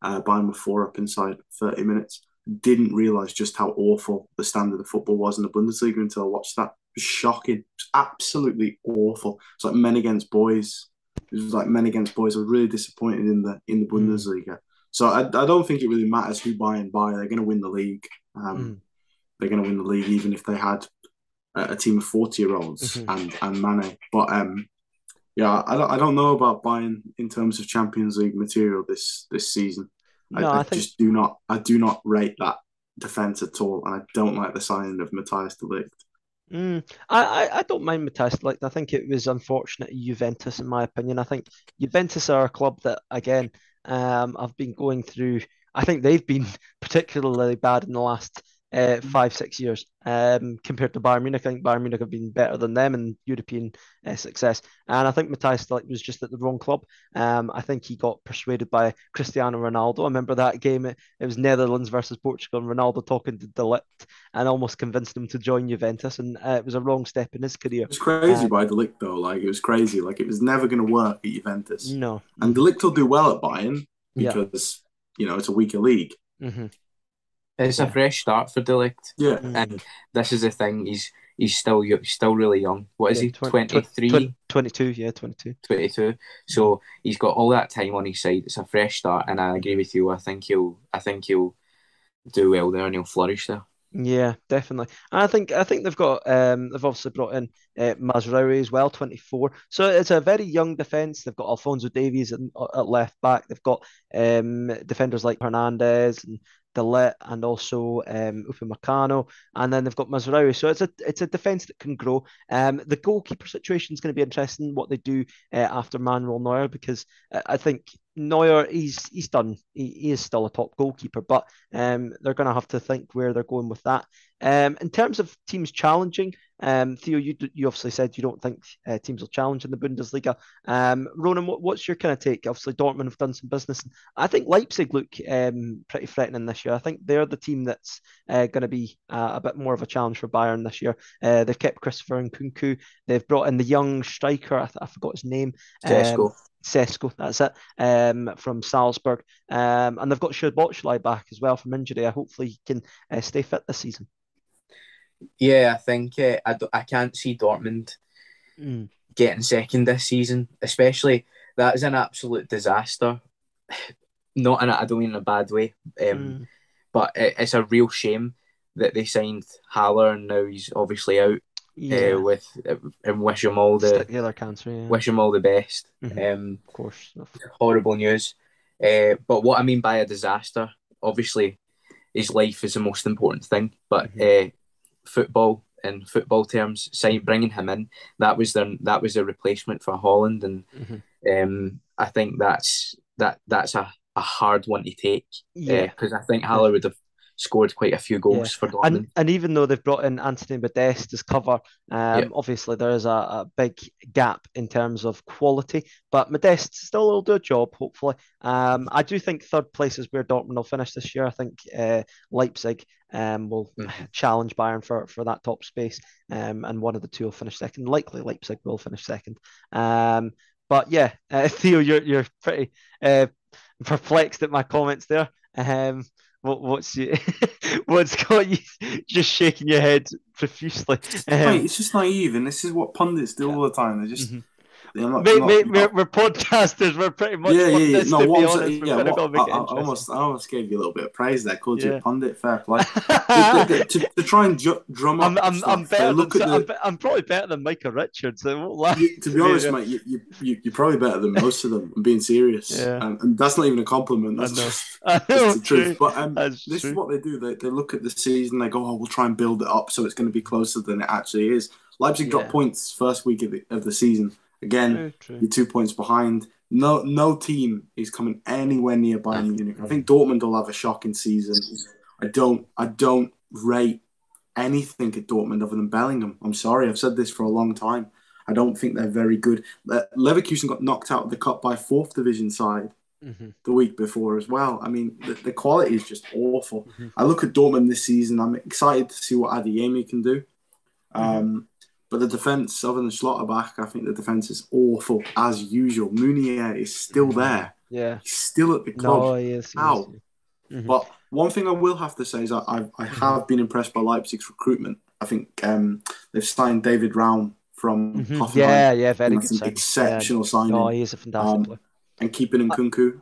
Uh, Bayern were four up inside thirty minutes. Didn't realize just how awful the standard of football was in the Bundesliga until I watched that. It was shocking. It was absolutely awful. It's like men against boys. It was like men against boys. I was really disappointed in the in the Mm. Bundesliga. So I, I don't think it really matters who Bayern buy. They're going to win the league. Um, Mm. They're going to win the league even if they had a, a team of forty year olds Mhm. and and Mane. But um, yeah, I don't I don't know about buying in terms of Champions League material this this season. I, No, I, I think just do not I do not rate that defense at all, and I don't like the signing of Matthias de Ligt. Mm, I, I, I don't mind Matthias like I think it was unfortunate Juventus in my opinion. I think Juventus are a club that again um I've been going through I think they've been (laughs) particularly bad in the last uh, five six years um compared to Bayern Munich. I think Bayern Munich have been better than them in European uh, success, and I think Matthias was just at the wrong club. Um, I think he got persuaded by Cristiano Ronaldo. I remember that game. It, it was Netherlands versus Portugal, and Ronaldo talking to de Ligt and almost convinced him to join Juventus, and uh, it was a wrong step in his career. It was crazy Um, by de Ligt though. Like it was crazy. Like it was never going to work at Juventus. No, And de Ligt will do well at Bayern Yeah. because you know it's a weaker league. hmm It's Yeah. a fresh start for de Ligt, Yeah, and this is the thing. He's he's still he's still really young. What is Yeah, he? twen- 23, twen- 22, yeah, 22. 22. So he's got all that time on his side. It's a fresh start, and I agree with you. I think he'll I think he'll do well there and he'll flourish there. Yeah, definitely. And I think I think they've got um they've obviously brought in uh, Mazraoui as well, 24. So it's a very young defense. They've got Alphonso Davies at, at left back. They've got um defenders like Hernandez and De and also um, Upamecano, and then they've got Mazraoui. So it's a it's a defense that can grow. Um, the goalkeeper situation is going to be interesting what they do uh, after Manuel Neuer because uh, I think Neuer he's he's done. He, he, is still a top goalkeeper, but um, they're going to have to think where they're going with that. Um, in terms of teams challenging, um, Theo, you you obviously said you don't think uh, teams will challenge in the Bundesliga. Um, Ronan, what, what's your kind of take? Obviously, Dortmund have done some business. I think Leipzig look um, pretty threatening this year. I think they're the team that's uh, going to be uh, a bit more of a challenge for Bayern this year. Uh, they've kept Christopher Nkunku. They've brought in the young striker. I, th- I forgot his name. Sesko. Sesko, that's it, um, from Salzburg. Um, and they've got Szoboszlai back as well from injury. Hopefully he can uh, stay fit this season. Yeah, I think uh, I, I can't see Dortmund mm. getting second this season, especially that is an absolute disaster. (sighs) Not in a, I don't mean in a bad way, um, mm. but it, it's a real shame that they signed Haller and now he's obviously out. Uh, yeah. Uh, with uh, and wish him all the cancer. Yeah. Wish him all the best. Mm-hmm. Um, of course, horrible news. Uh, but what I mean by a disaster, obviously, his life is the most important thing. But mm-hmm. uh, football in football terms, sign bringing him in that was the that was a replacement for Haaland, and mm-hmm. um, I think that's that that's a, a hard one to take. Yeah, because uh, I think Haller would have scored quite a few goals yeah. for Dortmund. And, and even though they've brought in Anthony Modeste as cover, um, yeah. obviously there is a, a, big gap in terms of quality. But Modeste still will do a job, hopefully. Um, I do think third place is where Dortmund will finish this year. I think uh, Leipzig um, will mm-hmm. (laughs) challenge Bayern for, for that top space, um, and one of the two will finish second. Likely Leipzig will finish second. Um, but yeah, (laughs) uh, Theo, you're you're pretty uh, perplexed at my comments there. Um, what, what's you, (laughs) what's got you just shaking your head profusely? Um, it's just naive, and this is what pundits do yeah. all the time. They just. Mm-hmm. Not, mate, not, mate. We're, we're, podcasters. We're pretty much yeah, yeah, yeah. No, what honest, yeah, what, I, I, almost, I almost gave you a little bit of praise there. Called yeah. you a pundit, fair play. (laughs) to, to, to, try and ju- drum up. I'm, I'm, stuff, I'm better. Than, the... I'm, I'm, probably better than Micah Richards. So you, to be honest, yeah. mate, you, you, you're probably better than most of them. I'm being serious, yeah. and, and that's not even a compliment. That's just (laughs) that's the truth. But um, this true. is what they do. They, they look at the season. They go, "Oh, we'll try and build it up so it's going to be closer than it actually is." Leipzig dropped points first week of the, of the season Again, you're two points behind. No, no team is coming anywhere near Bayern Munich. I think Dortmund will have a shocking season. I don't, I don't rate anything at Dortmund other than Bellingham. I'm sorry, I've said this for a long time. I don't think they're very good. Leverkusen got knocked out of the cup by fourth division side mm-hmm. the week before as well. I mean, the, the quality is just awful. Mm-hmm. I look at Dortmund this season. I'm excited to see what Adeyemi can do. Mm-hmm. Um, but the defence, other than Schlotterbeck, I think the defence is awful as usual. Meunier is still there. Yeah. He's still at the club. No, he is. How? Mm-hmm. But one thing I will have to say is I, I, I mm-hmm. have been impressed by Leipzig's recruitment. I think um, they've signed David Raum from mm-hmm. Yeah, yeah, very good. Exceptional yeah. signing. Oh, he is a fantastic um, player. And keeping Nkunku,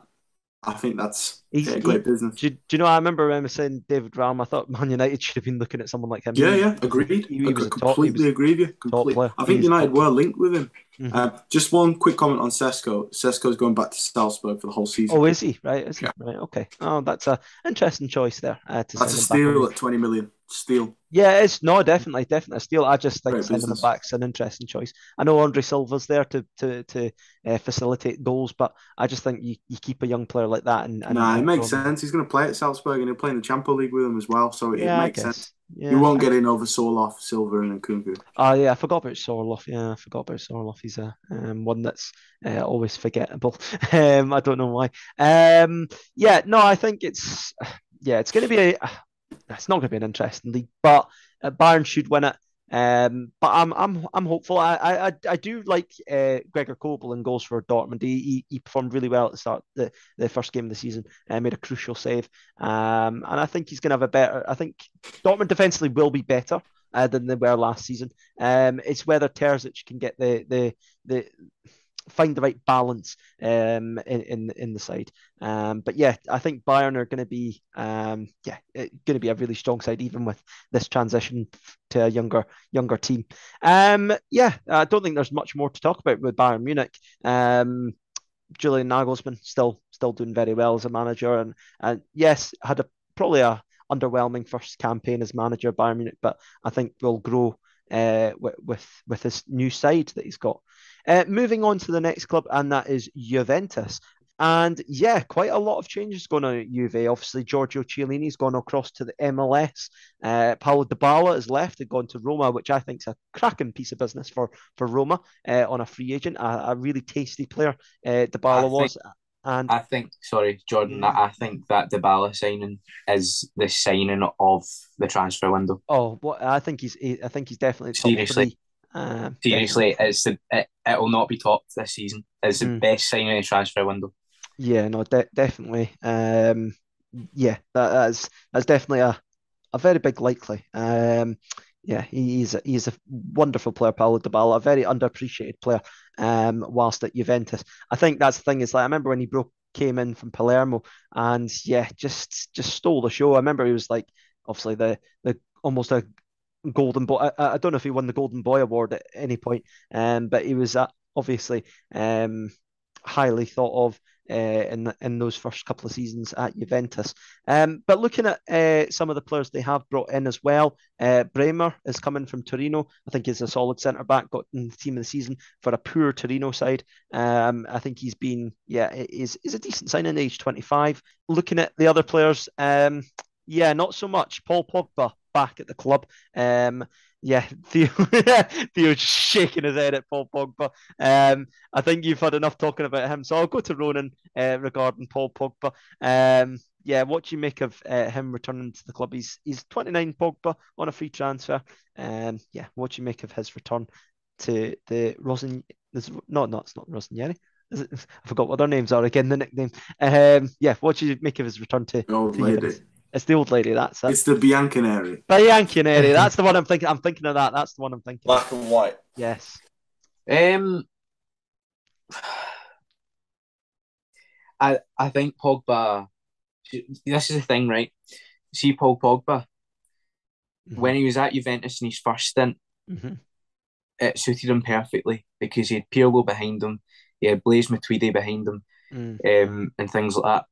I think that's He's, yeah, great he, business. Do, do, you know? I remember saying David Raum. I thought Man United should have been looking at someone like him. Yeah, yeah, agreed. He, he completely top, agree with you. Completely. I think United were linked with him. Mm-hmm. Uh, just one quick comment on Sesko. Sesko's going back to Salzburg for the whole season. Oh, is he? Right, is he? Yeah. Right, okay. Oh, that's a interesting choice there. Uh, to that's a steal at twenty million. Steal. Yeah, it's no, definitely, definitely a steal. I just think sending him back's an interesting choice. I know Andre Silva's there to to to uh, facilitate goals, but I just think you, you keep a young player like that. And, and nah, it makes sense. He's going to play at Salzburg and he'll play in the Champions League with them as well, so it, yeah, it makes sense. Yeah, you won't get in over Sorloth, Silva, and Nkunku. Oh yeah, I forgot about Sorloth. Yeah, I forgot about Sorloth. He's a um, one that's uh, always forgettable. (laughs) um, I don't know why. Um, yeah, no, I think it's (sighs) yeah, it's going to be a. It's not going to be an interesting league, but uh, Bayern should win it. Um, but I'm I'm I'm hopeful. I I I do like uh, Gregor Kobel and goals for Dortmund. He, he, he performed really well at the start the, the first game of the season. Uh, made a crucial save. Um, and I think he's going to have a better. I think Dortmund defensively will be better. Uh, than they were last season. Um, it's whether Terzic can get the the the find the right balance um, in, in in the side. Um, but yeah, I think Bayern are going to be um, yeah going to be a really strong side even with this transition to a younger younger team. Um, yeah, I don't think there's much more to talk about with Bayern Munich. Um, Julian Nagelsmann still still doing very well as a manager, and and yes, had a probably a underwhelming first campaign as manager Bayern Munich, but I think will grow uh, with, with with his new side that he's got. Uh, moving on to the next club, and that is Juventus. And yeah, quite a lot of changes going on at Juve. Obviously, Giorgio Chiellini's gone across to the MLS. Uh, Paulo Dybala has left and gone to Roma, which I think is a cracking piece of business for for Roma uh, on a free agent. A, a really tasty player, uh, Dybala was. And I think, sorry, Jordan, mm. I think that Dybala signing is the signing of the transfer window. Oh, what I think he's, he, I think he's definitely seriously. Um, seriously, it's the it, it will not be topped this season. It's the mm. best signing in the transfer window. Yeah, no, de- definitely. Um, yeah, that, that's that's definitely a a very big likely. Um, yeah, he's a, he's a wonderful player, Paulo Dybala, a very underappreciated player. Um, whilst at Juventus, I think that's the thing. Is like I remember when he broke came in from Palermo, and yeah, just just stole the show. I remember he was like obviously the the almost a golden boy. I, I don't know if he won the golden boy award at any point, um, but he was uh, obviously um highly thought of uh, in in those first couple of seasons at Juventus. Um, but looking at uh, some of the players they have brought in as well, uh, Bremer is coming from Torino. I think he's a solid centre back. Got in the team of the season for a poor Torino side. Um, I think he's been yeah is is a decent signing, age twenty five. Looking at the other players, um, yeah, not so much. Paul Pogba back at the club. Um, yeah, (laughs) Theo, Theo's shaking his head at Paul Pogba. Um, I think you've had enough talking about him, so I'll go to Ronan uh, regarding Paul Pogba. Um, yeah, what do you make of uh, him returning to the club? He's he's 29 Pogba on a free transfer. Um, yeah, what do you make of his return to the Rosen? No, no, it's not Rossinieri. (laughs) I forgot what their names are again. The nickname. Um, yeah, what do you make of his return to? Old lady. It's the old lady. That's it. It's the Bianconeri. Bianconeri. That's the (laughs) one I'm thinking. I'm thinking of that. That's the one I'm thinking. Black and white. Yes. Um. I I think Pogba. This is the thing, right? See, Paul Pogba. Mm-hmm. When he was at Juventus in his first stint, mm-hmm. it suited him perfectly because he had Pirlo behind him, he had Blaise Matuidi behind him, mm. um, and things like that.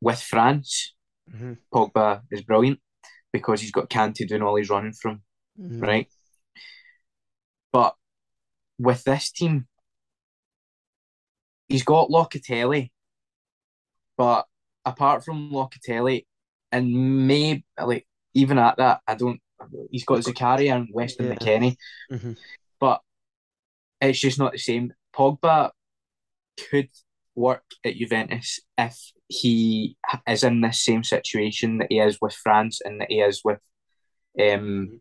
With France, Mm-hmm. Pogba is brilliant because he's got Kante doing all he's running from, mm-hmm. right? But with this team, he's got Locatelli, but apart from Locatelli, and maybe like even at that, I don't. He's got Zakaria and Weston yeah. McKennie, mm-hmm. but it's just not the same. Pogba could work at Juventus if he is in this same situation that he is with France and that he is with um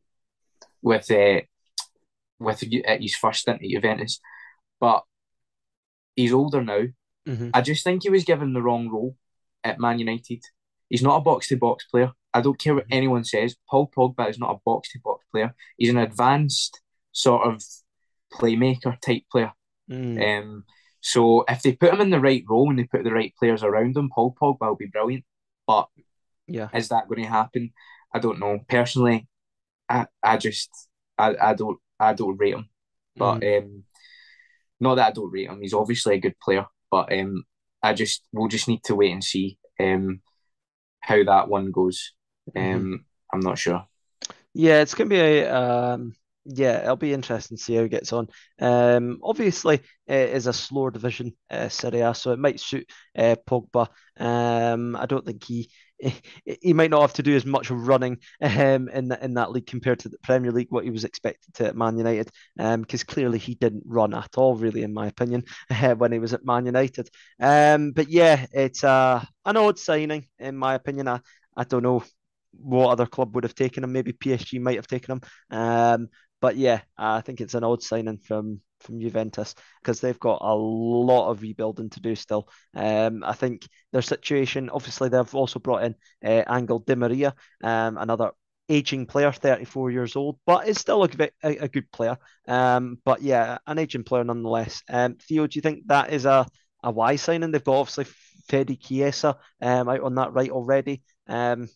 with uh, with at his first stint at Juventus. But he's older now. Mm-hmm. I just think he was given the wrong role at Man United. He's not a box to box player. I don't care what mm-hmm. anyone says. Paul Pogba is not a box to box player. He's an advanced sort of playmaker type player. Mm. Um, so if they put him in the right role and they put the right players around him, Paul Pogba will be brilliant. But yeah, is that going to happen? I don't know. Personally, I, I just I, I don't I don't rate him. But mm. um not that I don't rate him. He's obviously a good player. But um I just we'll just need to wait and see um how that one goes. Mm-hmm. Um mm. I'm not sure. Yeah, it's gonna be a um yeah, it'll be interesting to see how he gets on. Um, obviously, it is a slower division, uh, Serie A, so it might suit uh, Pogba. Um, I don't think he, (laughs) he, might not have to do as much running um, in in that league compared to the Premier League, what he was expected to at Man United, because um, clearly he didn't run at all, really, in my opinion, uh, (laughs) when he was at Man United. Um, but yeah, it's uh, an odd signing, in my opinion. I, I don't know what other club would have taken him. Maybe PSG might have taken him. Um, but yeah, I think it's an odd signing from from Juventus because they've got a lot of rebuilding to do still. Um, I think their situation, obviously, they've also brought in uh, Angel Di Maria, um, another aging player, 34 years old, but is still a, a, a good player. Um, but yeah, an aging player nonetheless. Um, Theo, do you think that is a, a wise signing? They've got obviously Fede Chiesa um, out on that right already. Um,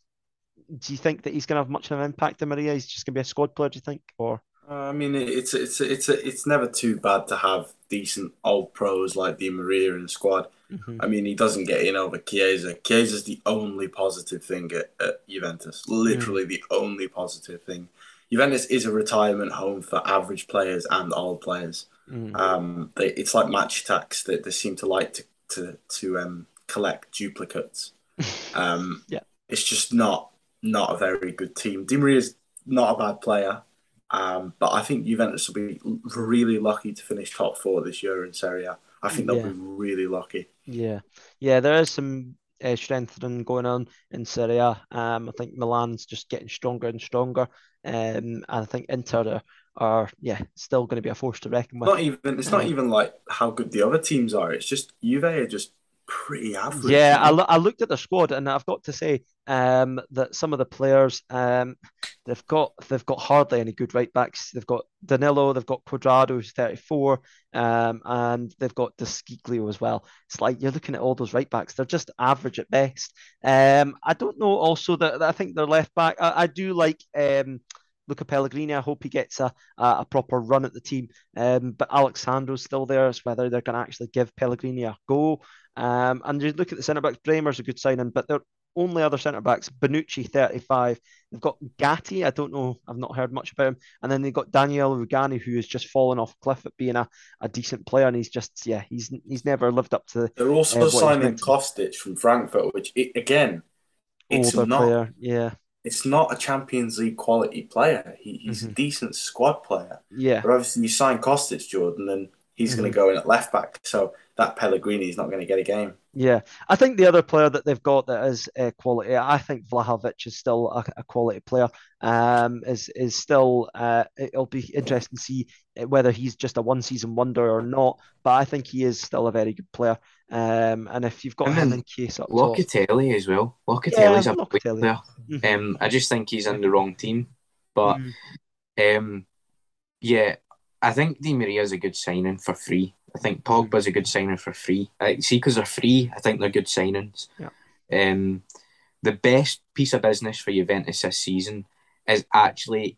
do you think that he's going to have much of an impact Di Maria? He's just going to be a squad player, do you think? Or I mean, it's it's it's it's never too bad to have decent old pros like Di Maria in the squad. Mm-hmm. I mean, he doesn't get in over Chiesa. Chiesa is the only positive thing at, at Juventus. Literally mm. the only positive thing. Juventus is a retirement home for average players and old players. Mm. Um, they, it's like Match Attax that they seem to like to to to um, collect duplicates. (laughs) Um, yeah, it's just not not a very good team. Di Maria is not a bad player. Um, but I think Juventus will be really lucky to finish top four this year in Serie A. I think they'll yeah. be really lucky. Yeah, yeah, there is some uh, strengthening going on in Serie A. Um, I think Milan's just getting stronger and stronger. Um, and I think Inter are, are yeah still going to be a force to reckon with. Not even it's not even like how good the other teams are. It's just Juve are just pretty average. Yeah, I, lo- I looked at the squad and I've got to say um, that some of the players um, they've got they've got hardly any good right backs. They've got Danilo, they've got Cuadrado, who's 34, um, and they've got De Sciglio as well. It's like you're looking at all those right backs; they're just average at best. Um, I don't know. Also, that I think their left back. I, I do like. Um, Luca Pellegrini. I hope he gets a, a, proper run at the team. Um, but Alex Sandro's still there. It's whether they're going to actually give Pellegrini a go. Um, and you look at the centre backs. Bremer's a good signing, but their only other centre backs, Bonucci, 35. They've got Gatti. I don't know. I've not heard much about him. And then they've got Daniel Rugani, who has just fallen off cliff at being a, a decent player. And he's just, yeah, he's he's never lived up to. They're also uh, signing Kostic from Frankfurt, which it, again, it's Older not. Player. Yeah it's not a Champions League quality player. He, he's mm-hmm. a decent squad player. Yeah. But obviously, you sign Kostic, Jordan, and he's mm-hmm. going to go in at left back. So that Pellegrini is not going to get a game. Yeah, I think the other player that they've got that is uh, quality. I think Vlahovic is still a, a quality player. Um, is is still. Uh, it'll be interesting to see whether he's just a one season wonder or not. But I think he is still a very good player. Um, and if you've got and him in case up Locatelli top, as well. Locatelli's yeah, a Locatelli. player. Mm-hmm. Um, I just think he's in the wrong team. But mm. um, yeah, I think Di Maria is a good signing for free. I think Pogba is a good signing for free. I see, because they're free, I think they're good signings. Yeah. Um, the best piece of business for Juventus this season is actually,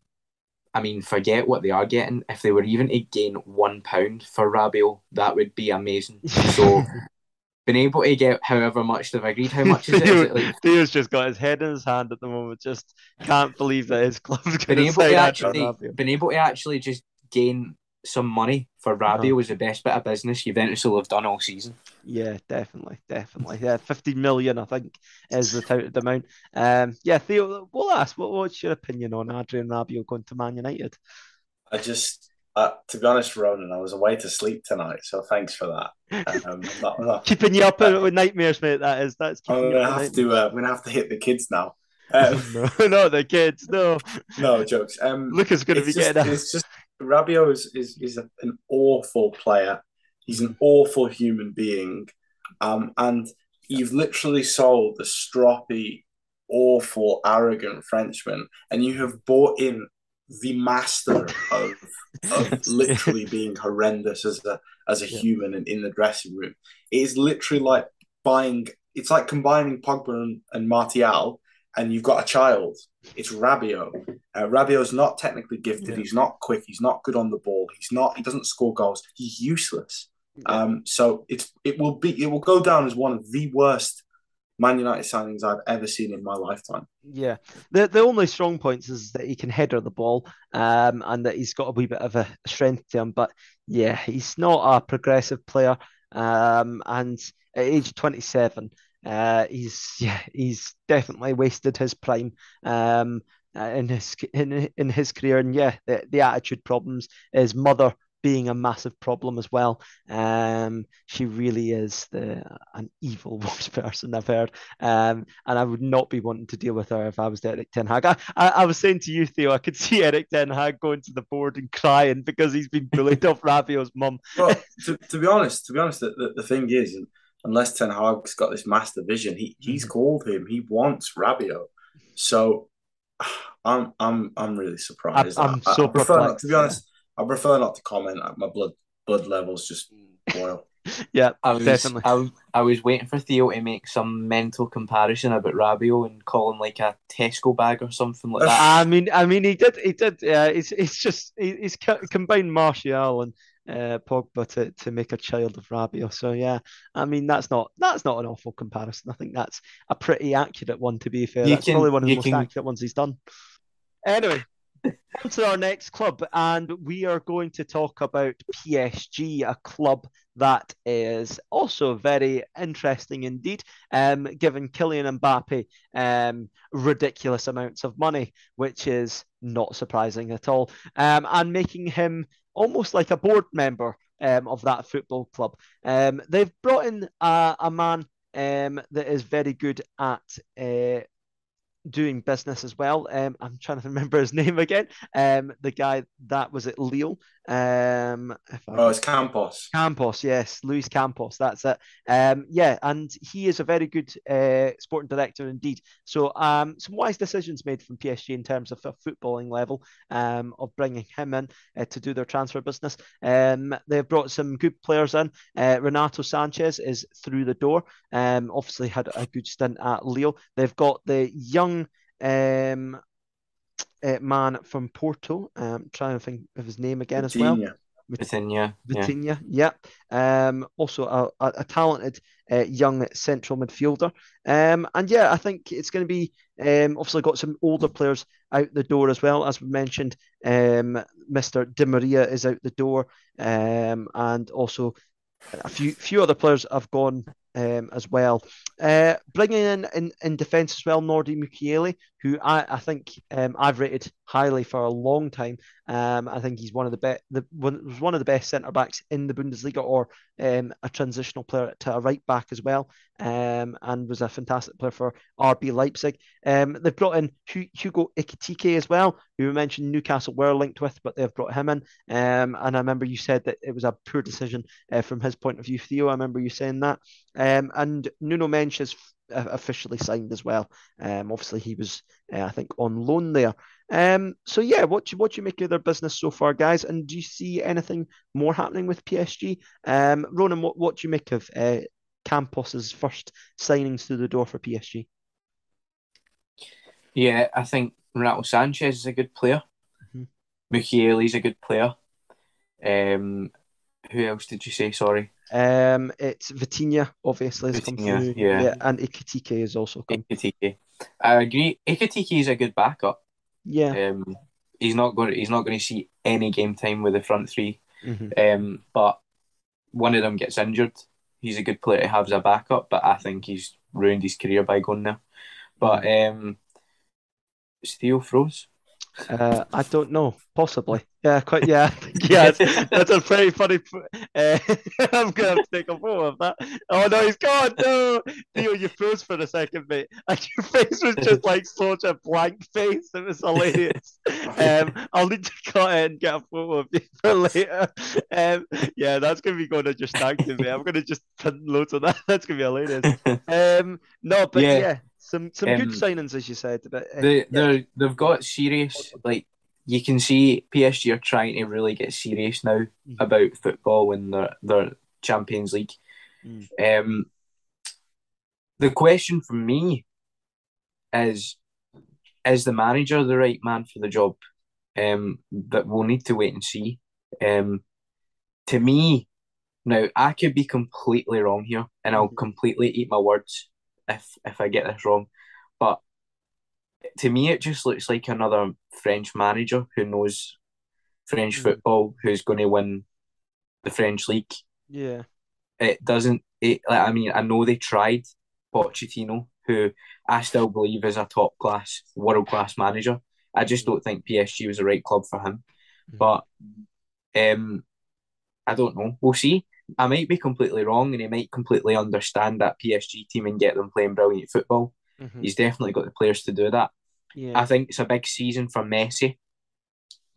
I mean, forget what they are getting. If they were even to gain one pound for Rabiot, that would be amazing. So, (laughs) been able to get however much they've agreed. How much is it? Is it like... (laughs) Theo's just got his head in his hand at the moment. Just can't believe that his club's been able to actually been able to actually just gain some money for Rabiot uh-huh. was the best bit of business Juventus will have done all season. Yeah, definitely, definitely. Yeah, fifty million, I think, is the touted amount. Um, yeah, Theo, we'll ask. What, what's your opinion on Adrien Rabiot going to Man United? I just, uh, to be honest, Ronan, I was away to sleep tonight, so thanks for that. Um, not, not, (laughs) keeping you up uh, with nightmares, mate. That is. That's. I'm gonna have to. Uh, I'm gonna have to hit the kids now. (laughs) Um, no, not the kids. No. (laughs) No jokes. Um, Lucas going to be just, getting. It's just Rabiot is is, is an awful player. He's an awful human being, um, and you've literally sold the stroppy, awful, arrogant Frenchman, and you have bought in the master of, of (laughs) literally being horrendous as a as a yeah. human and in the dressing room. It is literally like buying. It's like combining Pogba and, and Martial and you've got a child. It's Rabiot. Uh, Rabiot's not technically gifted. Yeah. He's not quick. He's not good on the ball. He's not. He doesn't score goals. He's useless. Yeah. Um, so it's it will be it will go down as one of the worst Man United signings I've ever seen in my lifetime. Yeah, the the only strong points is that he can header the ball, um, and that he's got a wee bit of a strength to him. But yeah, he's not a progressive player. Um, and at age twenty seven, uh, he's (laughs) yeah, he's definitely wasted his prime um, uh, in his in, in his career, and yeah, the, the attitude problems. His mother being a massive problem as well. Um, she really is the an evil (laughs) worst person I've heard, um, and I would not be wanting to deal with her if I was Erik Ten Hag. I, I, I, was saying to you, Theo, I could (laughs) see Erik Ten Hag going to the board and crying because he's been bullied off Rabiot's mum. Well, to, to be honest, to be honest, the, the, the thing is, unless Ten Hag's got this master vision, he he's mm. called him. He wants Rabiot. So (sighs) I'm I'm I'm really surprised. I'm, I'm so I, prefer not, to be honest. I prefer not to comment. My blood blood levels just boil. (laughs) yeah, I was, definitely. I, was- I was waiting for Theo to make some mental comparison about Rabiot and call him like a Tesco bag or something like that. I mean, I mean, he did, he did. Yeah, it's it's just he, he's combined Martial and uh, Pogba to, to make a child of Rabiot. So yeah, I mean that's not that's not an awful comparison. I think that's a pretty accurate one. To be fair, You that's can- probably one of the most can- accurate ones he's done. Anyway, on to our next club, and we are going to talk about PSG, a club that is also very interesting indeed, um, given Kylian Mbappe um, ridiculous amounts of money, which is not surprising at all, um, and making him almost like a board member um, of that football club. Um, they've brought in a, a man um, that is very good at uh, doing business as well. Um, I'm trying to (laughs) remember his name again. Um, the guy that was at Lille. Um, Oh, it's Campos. Campos, yes, Luis Campos, that's it. Um, yeah, and he is a very good uh, sporting director indeed. So, um, some wise decisions made from PSG in terms of a footballing level, um, of bringing him in uh, to do their transfer business. Um, they've brought some good players in. Uh, Renato Sanches is through the door. Um, obviously had a good stint at Lille. They've got the young um uh, man from Porto. Um, trying to think of his name again as well. Vitinha. Within yeah, yeah. Vitinha, yeah. Um, also a, a, a talented uh, young central midfielder. Um, and yeah, I think it's going to be um, obviously got some older players out the door as well. As we mentioned, um, Mr. Di Maria is out the door, um, and also a few few other players have gone um, as well. Uh, bringing in in, in defence as well, Nordi Mukiele, who I, I think um, I've rated highly for a long time. Um, I think he's one of the best, the one was one of the best centre backs in the Bundesliga, or um, a transitional player to a right back as well, um, and was a fantastic player for RB Leipzig. Um, they've brought in Hugo Ekitike as well, who we mentioned Newcastle were linked with, but they've brought him in. Um, and I remember you said that it was a poor decision uh, from his point of view, Theo. I remember you saying that. And Nuno Mendes is officially signed as well. Um, obviously he was, uh, I think, on loan there. Um, so yeah, what do you, what do you make of their business so far, guys? And do you see anything more happening with PSG? Um, Ronan, what, what do you make of uh, Campos's first signings through the door for PSG? Yeah, I think Renato Sanches is a good player. Mhm. is a good player. Um, who else did you say? Sorry, Um, it's Vitinha, obviously, has come through. yeah. and Ekitike has also come. Ekitike. I agree. Ekitike is a good backup. Yeah. Um, he's not going. He's not going to see any game time with the front three. Mhm. Um, but one of them gets injured. He's a good player to have as a backup, but I think he's ruined his career by going there. But um, Theo froze. Uh, I don't know. Possibly. Yeah, quite. Yeah, yeah. (laughs) That's, a pretty funny. Uh, (laughs) I'm gonna have to take a photo of that. Oh no, he's gone. No, Theo, you froze for a second, mate. (laughs) And your face was just like such a blank face. It was hilarious. Um, I'll need to cut it and get a photo of you for later. Um, yeah, that's gonna be going on your stag to me. I'm gonna just print loads of that. That's gonna be hilarious. Um, no, but yeah, Yeah. Some some good Um, signings as you said. But uh, They yeah. they they've got serious. Like you can see, PSG are trying to really get serious now Mhm. about football and their their Champions League. Mm. Um, the question for me is: Is the manager the right man for the job? Um, that we'll need to wait and see. Um, to me, now I could be completely wrong here, and I'll Mhm. completely eat my words if if I get this wrong. But to me, it just looks like another French manager who knows French Mm. football, who's going to win the French league. yeah. It doesn't. It, like, I mean, I know they tried Pochettino, who I still believe is a top class, world class manager. I just don't think PSG was the right club for him. Mhm. But um, I don't know. We'll see. I might be completely wrong, and he might completely understand that PSG team and get them playing brilliant football. Mhm. He's definitely got the players to do that. Yeah. I think it's a big season for Messi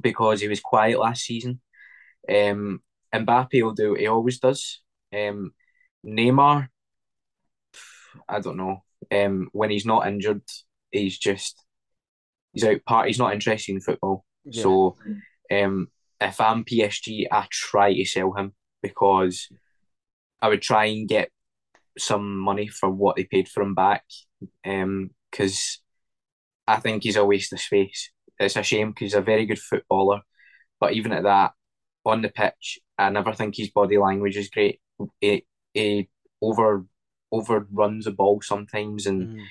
because he was quiet last season. Um, Mbappe will do what he always does. Um, Neymar, I don't know. Um, when he's not injured, he's just he's out part. He's not interested in football. Yeah. So, um, if I'm PSG, I try to sell him because I would try and get some money for what they paid for him back, because um, I think he's a waste of space. It's a shame because he's a very good footballer, but even at that, on the pitch, I never think his body language is great. He, he over overruns the ball sometimes and mm.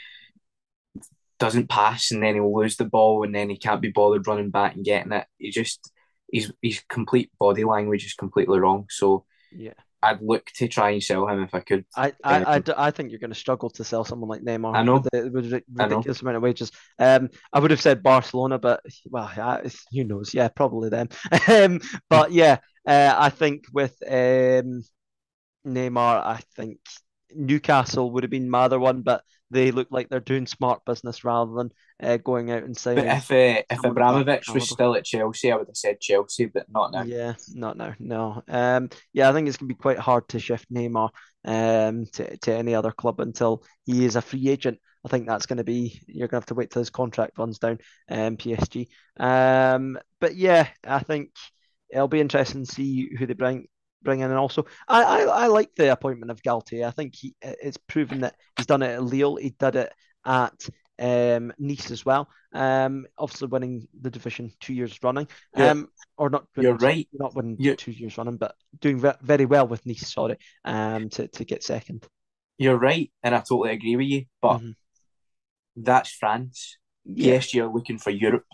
doesn't pass, and then he'll lose the ball, and then he can't be bothered running back and getting it. He just his his complete body language is completely wrong. So yeah, I'd look to try and sell him if I could. I I, I, I, think you're going to struggle to sell someone like Neymar. I know with, the, with ridiculous amount of wages. Um, I would have said Barcelona, but well, who knows? Yeah, probably them. (laughs) um, but yeah, uh, I think with um, Neymar, I think Newcastle would have been my other one, but they look like they're doing smart business rather than uh, going out and signing. But if uh, if Abramovich was still at Chelsea, I would have said Chelsea, but not now. Yeah, not now. No. Um. Yeah, I think it's gonna be quite hard to shift Neymar um to, to any other club until he is a free agent. I think that's going to be you're going to have to wait till his contract runs down. Um, PSG. Um, but yeah, I think it'll be interesting to see who they bring bring in. And also, I, I, I like the appointment of Galtier. I think he it's proven that he's done it at Lille. He did it at um, Nice as well. Um, obviously winning the division two years running. Um, or not. You're right. Not winning You're... two years running, but doing very well with Nice. Sorry, um, to to get second. You're right, and I totally agree with you. But mm-hmm. that's France. Yeah. you're looking for Europe.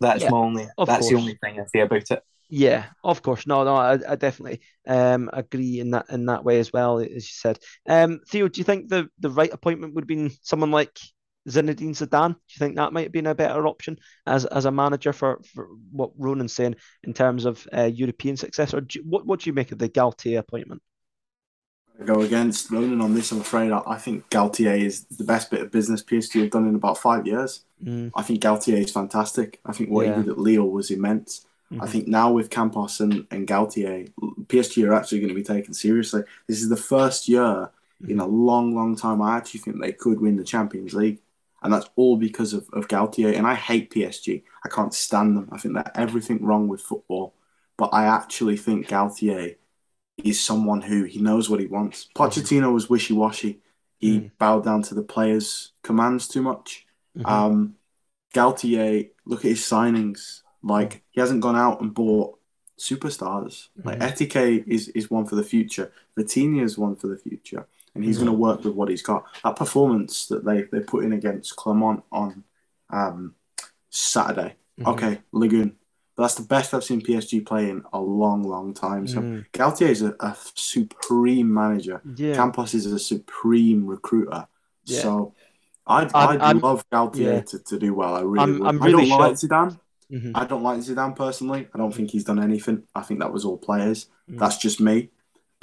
That's yeah, my only. That's course. the only thing I say about it. Yeah, of course. No, no, I, I definitely um, agree in that in that way as well, as you said. Um, Theo, do you think the, the right appointment would have been someone like Zinedine Zidane? Do you think that might have been a better option as as a manager for, for what Ronan's saying in terms of uh, European success? Or do what what do you make of the Galtier appointment? I go against Ronan on this. I'm afraid I, I, think Galtier is the best bit of business PSG have done in about five years. Mm. I think Galtier is fantastic. I think what yeah. he did at Lille was immense. Mm-hmm. I think now with Campos and, and Galtier, PSG are actually going to be taken seriously. This is the first year mm-hmm. in a long, long time I actually think they could win the Champions League. And that's all because of, of Galtier. And I hate PSG. I can't stand them. I think they're everything wrong with football. But I actually think Galtier is someone who he knows what he wants. Pochettino was wishy washy. He mm. bowed down to the players' commands too much. Mm-hmm. Um, Galtier, look at his signings. Like he hasn't gone out and bought superstars. Like mm-hmm. Etike is is one for the future. Vitinha is one for the future, and he's mm-hmm. going to work with what he's got. That performance that they they put in against Clermont on um, Saturday. Mm-hmm. Okay, Lagoon. But that's the best I've seen PSG play in a long, long time. So mm. Galtier is a, a, supreme manager. Yeah. Campos is a supreme recruiter. Yeah. So I'd, I'd I'm, love Galtier yeah. to, to do well. I really I'm, would. I'm really I don't like Zidane. Mm-hmm. I don't like Zidane personally. I don't think he's done anything. I think that was all players. Mm-hmm. That's just me.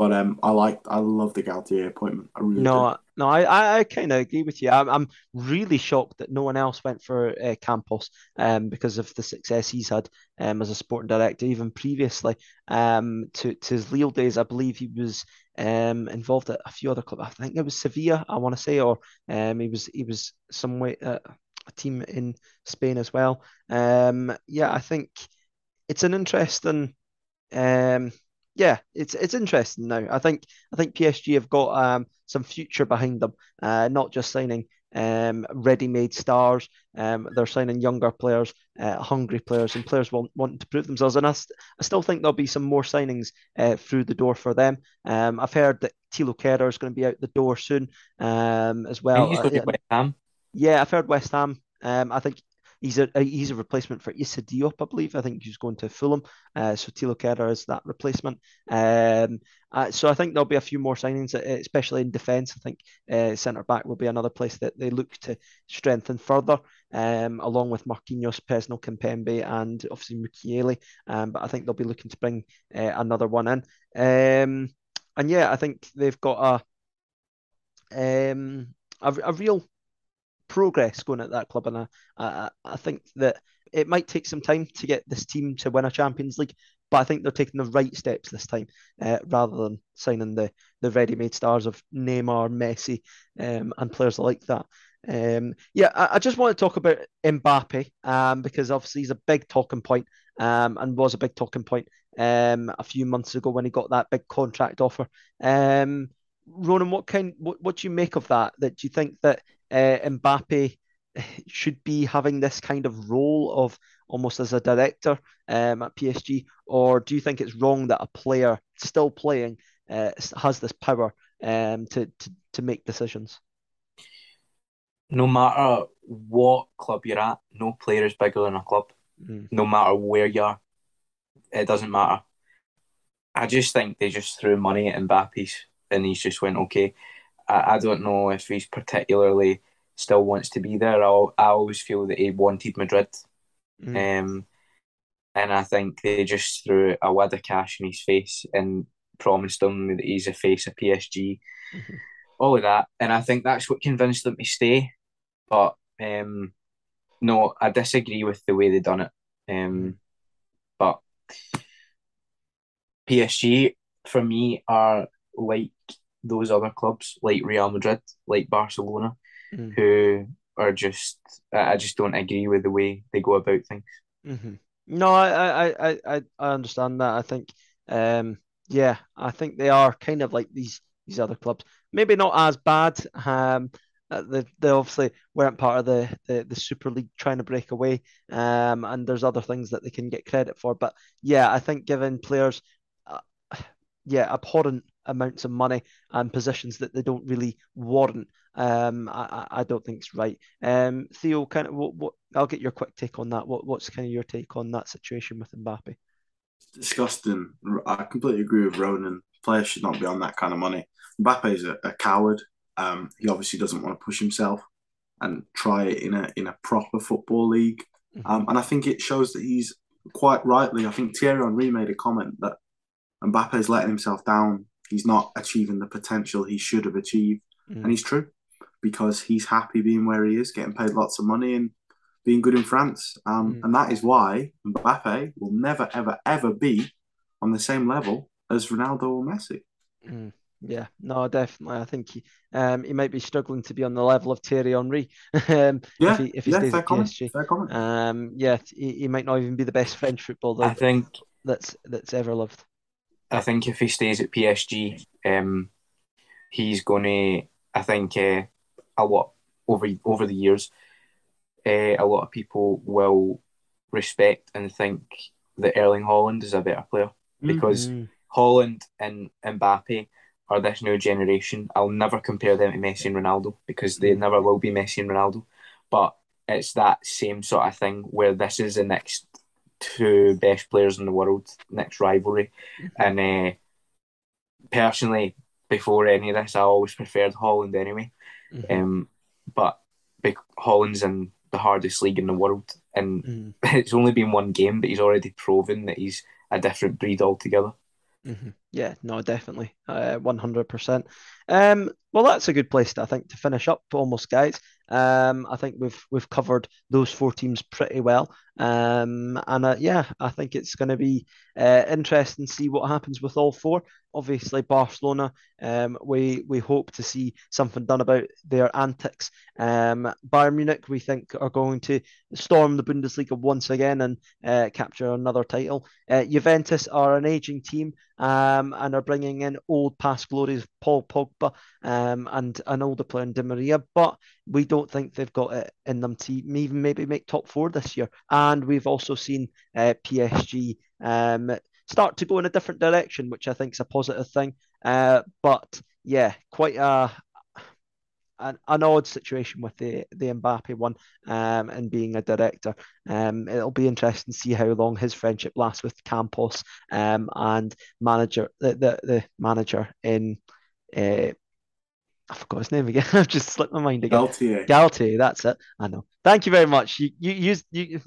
But um, I like, I love the Galtier appointment. I really no, do. no, I, I kind of agree with you. I'm, I'm really shocked that no one else went for uh, Campos, um, because of the success he's had, um, as a sporting director, even previously, um, to to his Lille days. I believe he was um involved at a few other clubs. I think it was Sevilla, I want to say, or um, he was he was some way. Uh, a team in Spain as well. Um, yeah, I think it's an interesting. Um, yeah, it's it's interesting now. I think I think PSG have got um, some future behind them. Uh, not just signing um, ready-made stars. Um, they're signing younger players, uh, hungry players, and players want, wanting to prove themselves. And I, st- I still think there'll be some more signings uh, through the door for them. Um, I've heard that Thilo Kehrer is going to be out the door soon um, as well. He's going to West Ham. Yeah, I've heard West Ham. Um, I think he's a, he's a replacement for Issa Diop, I believe. I think he's going to Fulham. Uh, so Thilo Kehrer is that replacement. Um, uh, so I think there'll be a few more signings, uh, especially in defence. I think uh, centre back will be another place that they look to strengthen further, um, along with Marquinhos, Presnel, Kimpembe, and obviously Mukiele. Um, but I think they'll be looking to bring uh, another one in. Um, and yeah, I think they've got a um, a, a real progress going at that club, and I, I, I think that it might take some time to get this team to win a Champions League, but I think they're taking the right steps this time, uh, rather than signing the the ready-made stars of Neymar, Messi, um, and players like that. Um, yeah, I, I, just want to talk about Mbappe um, because obviously he's a big talking point um, and was a big talking point um, a few months ago when he got that big contract offer. Ronan, what kind, what, what do you make of that? That do you think that uh, Mbappe should be having this kind of role of almost as a director um, at PSG, or do you think it's wrong that a player still playing uh, has this power um, to, to to make decisions? No matter what club you're at, no player is bigger than a club. Mm. No matter where you are, it doesn't matter. I just think they just threw money at Mbappe's and he's just went okay. I, I don't know if he's particularly still wants to be there. I, I always feel that he wanted Madrid. Mm. Um, and I think they just threw a wad of cash in his face and promised him that he's a face of PSG. Mm-hmm. All of that. And I think that's what convinced them to stay. But um, no, I disagree with the way they done it. Um, but PSG for me are like those other clubs, like Real Madrid, like Barcelona, mm. who are just I just don't agree with the way they go about things. Mm-hmm. No, I, I I I understand that. I think um yeah, I think they are kind of like these these other clubs. Maybe not as bad. Um uh, they, they obviously weren't part of the, the, the Super League trying to break away. Um, and there's other things that they can get credit for. But yeah, I think giving players, uh, yeah, abhorrent amounts of money and positions that they don't really warrant. Um, I, I don't think it's right. Um, Theo, kind of, what, what I'll get your quick take on that. What, what's kind of your take on that situation with Mbappe? It's disgusting. I completely agree with Ronan. Players should not be on that kind of money. Mbappe is a, a coward. Um, he obviously doesn't want to push himself and try it in a in a proper football league. Mm-hmm. Um, and I think it shows that he's quite rightly. I think Thierry Henry made a comment that Mbappe is letting himself down he's not achieving the potential he should have achieved. Mm. And he's true because he's happy being where he is, getting paid lots of money and being good in France. Um, mm. And that is why Mbappe will never, ever, ever be on the same level as Ronaldo or Messi. Mm. Yeah, no, definitely. I think he, um, he might be struggling to be on the level of Thierry Henry. (laughs) um, yeah, if he, if he yeah, stays at PSG. Fair comment. Um, yeah, he, he might not even be the best French footballer. I think that's that's ever lived. I think if he stays at PSG, um, he's going to. I think uh, a lot over over the years, uh, a lot of people will respect and think that Erling Haaland is a better player because mm-hmm. Haaland and Mbappe are this new generation. I'll never compare them to Messi and Ronaldo because they never will be Messi and Ronaldo. But it's that same sort of thing where this is the next two best players in the world next rivalry. Mm-hmm. And uh, personally, before any of this, I always preferred Haaland anyway. Mm-hmm. Um, but Haaland's in the hardest league in the world, and mm. (laughs) it's only been one game, but he's already proven that he's a different breed altogether. Mm-hmm. Yeah, no, definitely, uh, one hundred percent. Um, well, that's a good place, to, I think, to finish up, almost, guys. Um, I think we've we've covered those four teams pretty well. Um, and uh, yeah, I think it's going to be uh, interesting to see what happens with all four. Obviously, Barcelona, um, we we hope to see something done about their antics. Um, Bayern Munich, we think, are going to storm the Bundesliga once again and uh, capture another title. Uh, Juventus are an aging team um, and are bringing in old past glories, Paul Pogba um, and an older player in Di Maria, but we don't think they've got it in them to even maybe make top four this year. And we've also seen uh, PSG um, start to go in a different direction, which I think is a positive thing. Uh, but yeah, quite a an, an odd situation with the the Mbappe one um, and being a director. Um, it'll be interesting to see how long his friendship lasts with Campos um, and manager the, the, the manager in uh, I forgot his name again. (laughs) I've just slipped my mind again. Galtier. Galtier, that's it. I know. Thank you very much. You you you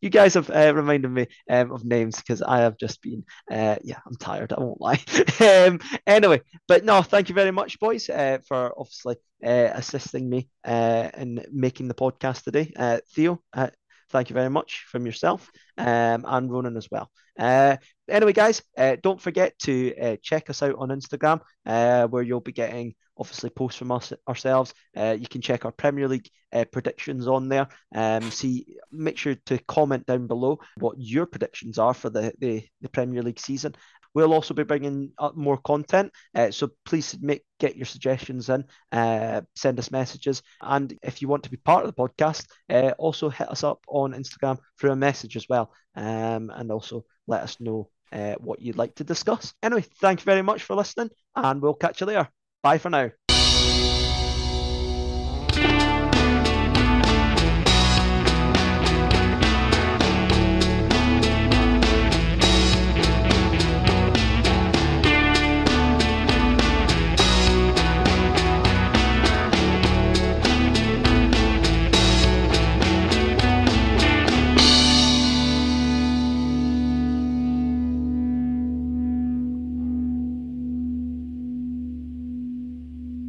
you guys have uh, reminded me um, of names because I have just been uh, yeah I'm tired. I won't lie. (laughs) um, anyway, but no, thank you very much, boys, uh, for obviously uh, assisting me uh, in making the podcast today. Uh, Theo, uh, thank you very much from yourself um, and Ronan as well. Uh, anyway, guys, uh, don't forget to uh, check us out on Instagram, uh, where you'll be getting obviously posts from us ourselves. Uh, you can check our Premier League uh, predictions on there. Um, see, make sure to comment down below what your predictions are for the, the, the Premier League season. We'll also be bringing up more content, uh, so please get your suggestions in, uh, send us messages, and if you want to be part of the podcast, uh, also hit us up on Instagram through a message as well, um, and also let us know uh, what you'd like to discuss. Anyway, thank you very much for listening, and we'll catch you later. Bye for now.